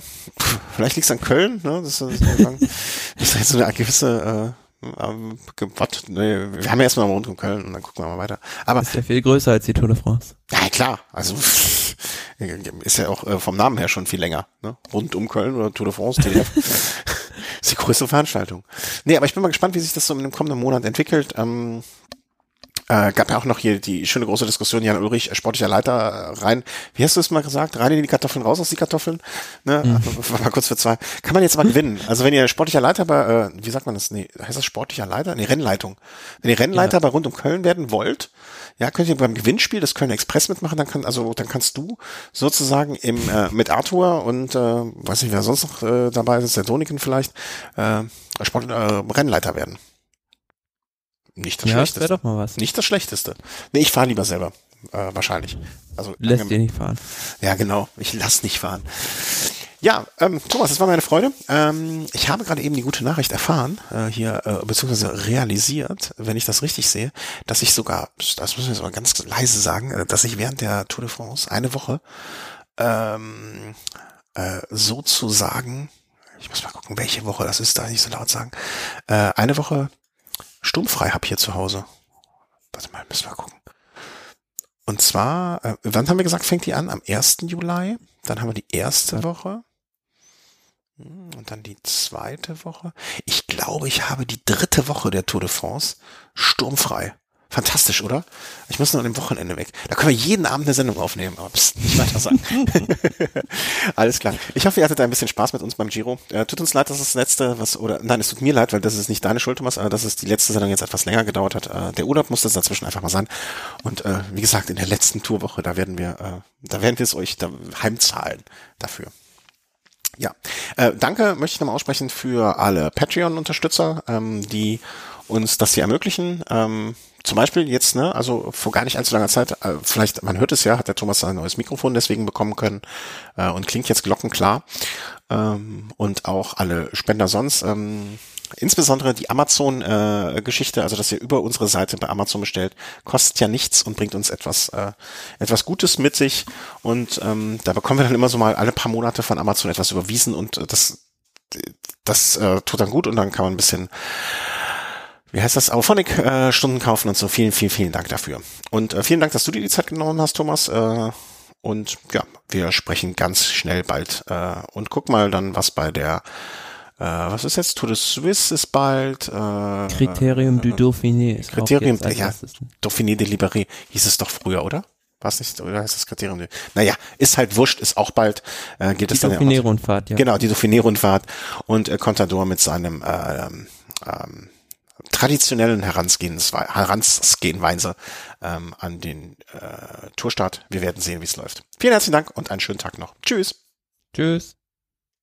vielleicht liegt es an Köln. Ne? Das, ist, [laughs] das ist jetzt so eine gewisse äh, was? Nee, wir haben ja erstmal rund um Köln und dann gucken wir mal weiter. Aber ist ja viel größer als die Tour de France. Ja, klar. Also [laughs] ist ja auch äh, vom Namen her schon viel länger. Ne? Rund um Köln oder Tour de France, TDF. [laughs] [laughs] ist die größte Veranstaltung. Nee, aber ich bin mal gespannt, wie sich das so in dem kommenden Monat entwickelt. Ähm, äh, gab ja auch noch hier die schöne große Diskussion, Jan Ulrich, sportlicher Leiter, äh, rein, wie hast du es mal gesagt, rein in die Kartoffeln, raus aus die Kartoffeln, ne, mhm. mal kurz für zwei, kann man jetzt mal gewinnen, also wenn ihr sportlicher Leiter bei, äh, wie sagt man das, nee, heißt das sportlicher Leiter? Nee, Rennleitung, wenn ihr Rennleiter ja. bei Rund um Köln werden wollt, ja, könnt ihr beim Gewinnspiel des Köln Express mitmachen, dann kann, also, dann kannst du sozusagen im, äh, mit Arthur und, äh, weiß nicht, wer sonst noch äh, dabei ist, der Doniken vielleicht, äh, Sport, äh, Rennleiter werden. Nicht das ja, Schlechteste. Das doch mal was. Nicht das Schlechteste. Nee, ich fahre lieber selber. Äh, wahrscheinlich. Also lässt dir nicht fahren. Ja, genau. Ich lass nicht fahren. Ja, ähm, Thomas, das war meine Freude. Ähm, ich habe gerade eben die gute Nachricht erfahren, äh, hier, äh, beziehungsweise realisiert, wenn ich das richtig sehe, dass ich sogar, das müssen wir jetzt mal ganz leise sagen, äh, dass ich während der Tour de France eine Woche ähm, äh, sozusagen, ich muss mal gucken, welche Woche das ist, da nicht so laut sagen, äh, eine Woche sturmfrei habe hier zu Hause. Warte mal, müssen wir gucken. Und zwar, äh, wann haben wir gesagt, fängt die an? Am 1. Juli. Dann haben wir die erste Woche. Hm, und dann die zweite Woche. Ich glaube, ich habe die dritte Woche der Tour de France sturmfrei. Fantastisch, oder? Ich muss nur an dem Wochenende weg. Da können wir jeden Abend eine Sendung aufnehmen, aber pst, nicht weiter sagen. [laughs] Alles klar. Ich hoffe, ihr hattet ein bisschen Spaß mit uns beim Giro. Äh, tut uns leid, dass das letzte, was, oder, nein, es tut mir leid, weil das ist nicht deine Schuld, Thomas, aber dass es die letzte Sendung jetzt etwas länger gedauert hat. Äh, der Urlaub musste dazwischen einfach mal sein. Und, äh, wie gesagt, in der letzten Tourwoche, da werden wir, äh, da werden wir es euch da heimzahlen dafür. Ja, äh, danke möchte ich nochmal aussprechen für alle Patreon-Unterstützer, ähm, die uns das hier ermöglichen. Ähm, zum Beispiel jetzt, ne, also vor gar nicht allzu langer Zeit, äh, vielleicht, man hört es ja, hat der Thomas ein neues Mikrofon deswegen bekommen können äh, und klingt jetzt glockenklar. Ähm, und auch alle Spender sonst. Ähm, insbesondere die Amazon-Geschichte, äh, also dass ihr über unsere Seite bei Amazon bestellt, kostet ja nichts und bringt uns etwas, äh, etwas Gutes mit sich. Und ähm, da bekommen wir dann immer so mal alle paar Monate von Amazon etwas überwiesen und äh, das, das äh, tut dann gut und dann kann man ein bisschen wie heißt das, Auphonic äh, Stunden kaufen und so. Vielen, vielen, vielen Dank dafür. Und äh, vielen Dank, dass du dir die Zeit genommen hast, Thomas. Äh, und ja, wir sprechen ganz schnell bald. Äh, und guck mal dann, was bei der äh, was ist jetzt? Tour de Suisse ist bald. Äh, Kriterium du Dauphiné ist Kriterium, ja, Dauphiné de Libéré hieß es doch früher, oder? Was nicht, oder heißt das Kriterium? Naja, ist halt wurscht, ist auch bald. Äh, geht die es dann Dauphiné-Rundfahrt, ja. Genau, die Dauphiné-Rundfahrt und äh, Contador mit seinem äh, ähm, traditionellen Herangehensweise ähm, an den äh, Tourstart. Wir werden sehen, wie es läuft. Vielen herzlichen Dank und einen schönen Tag noch. Tschüss. Tschüss.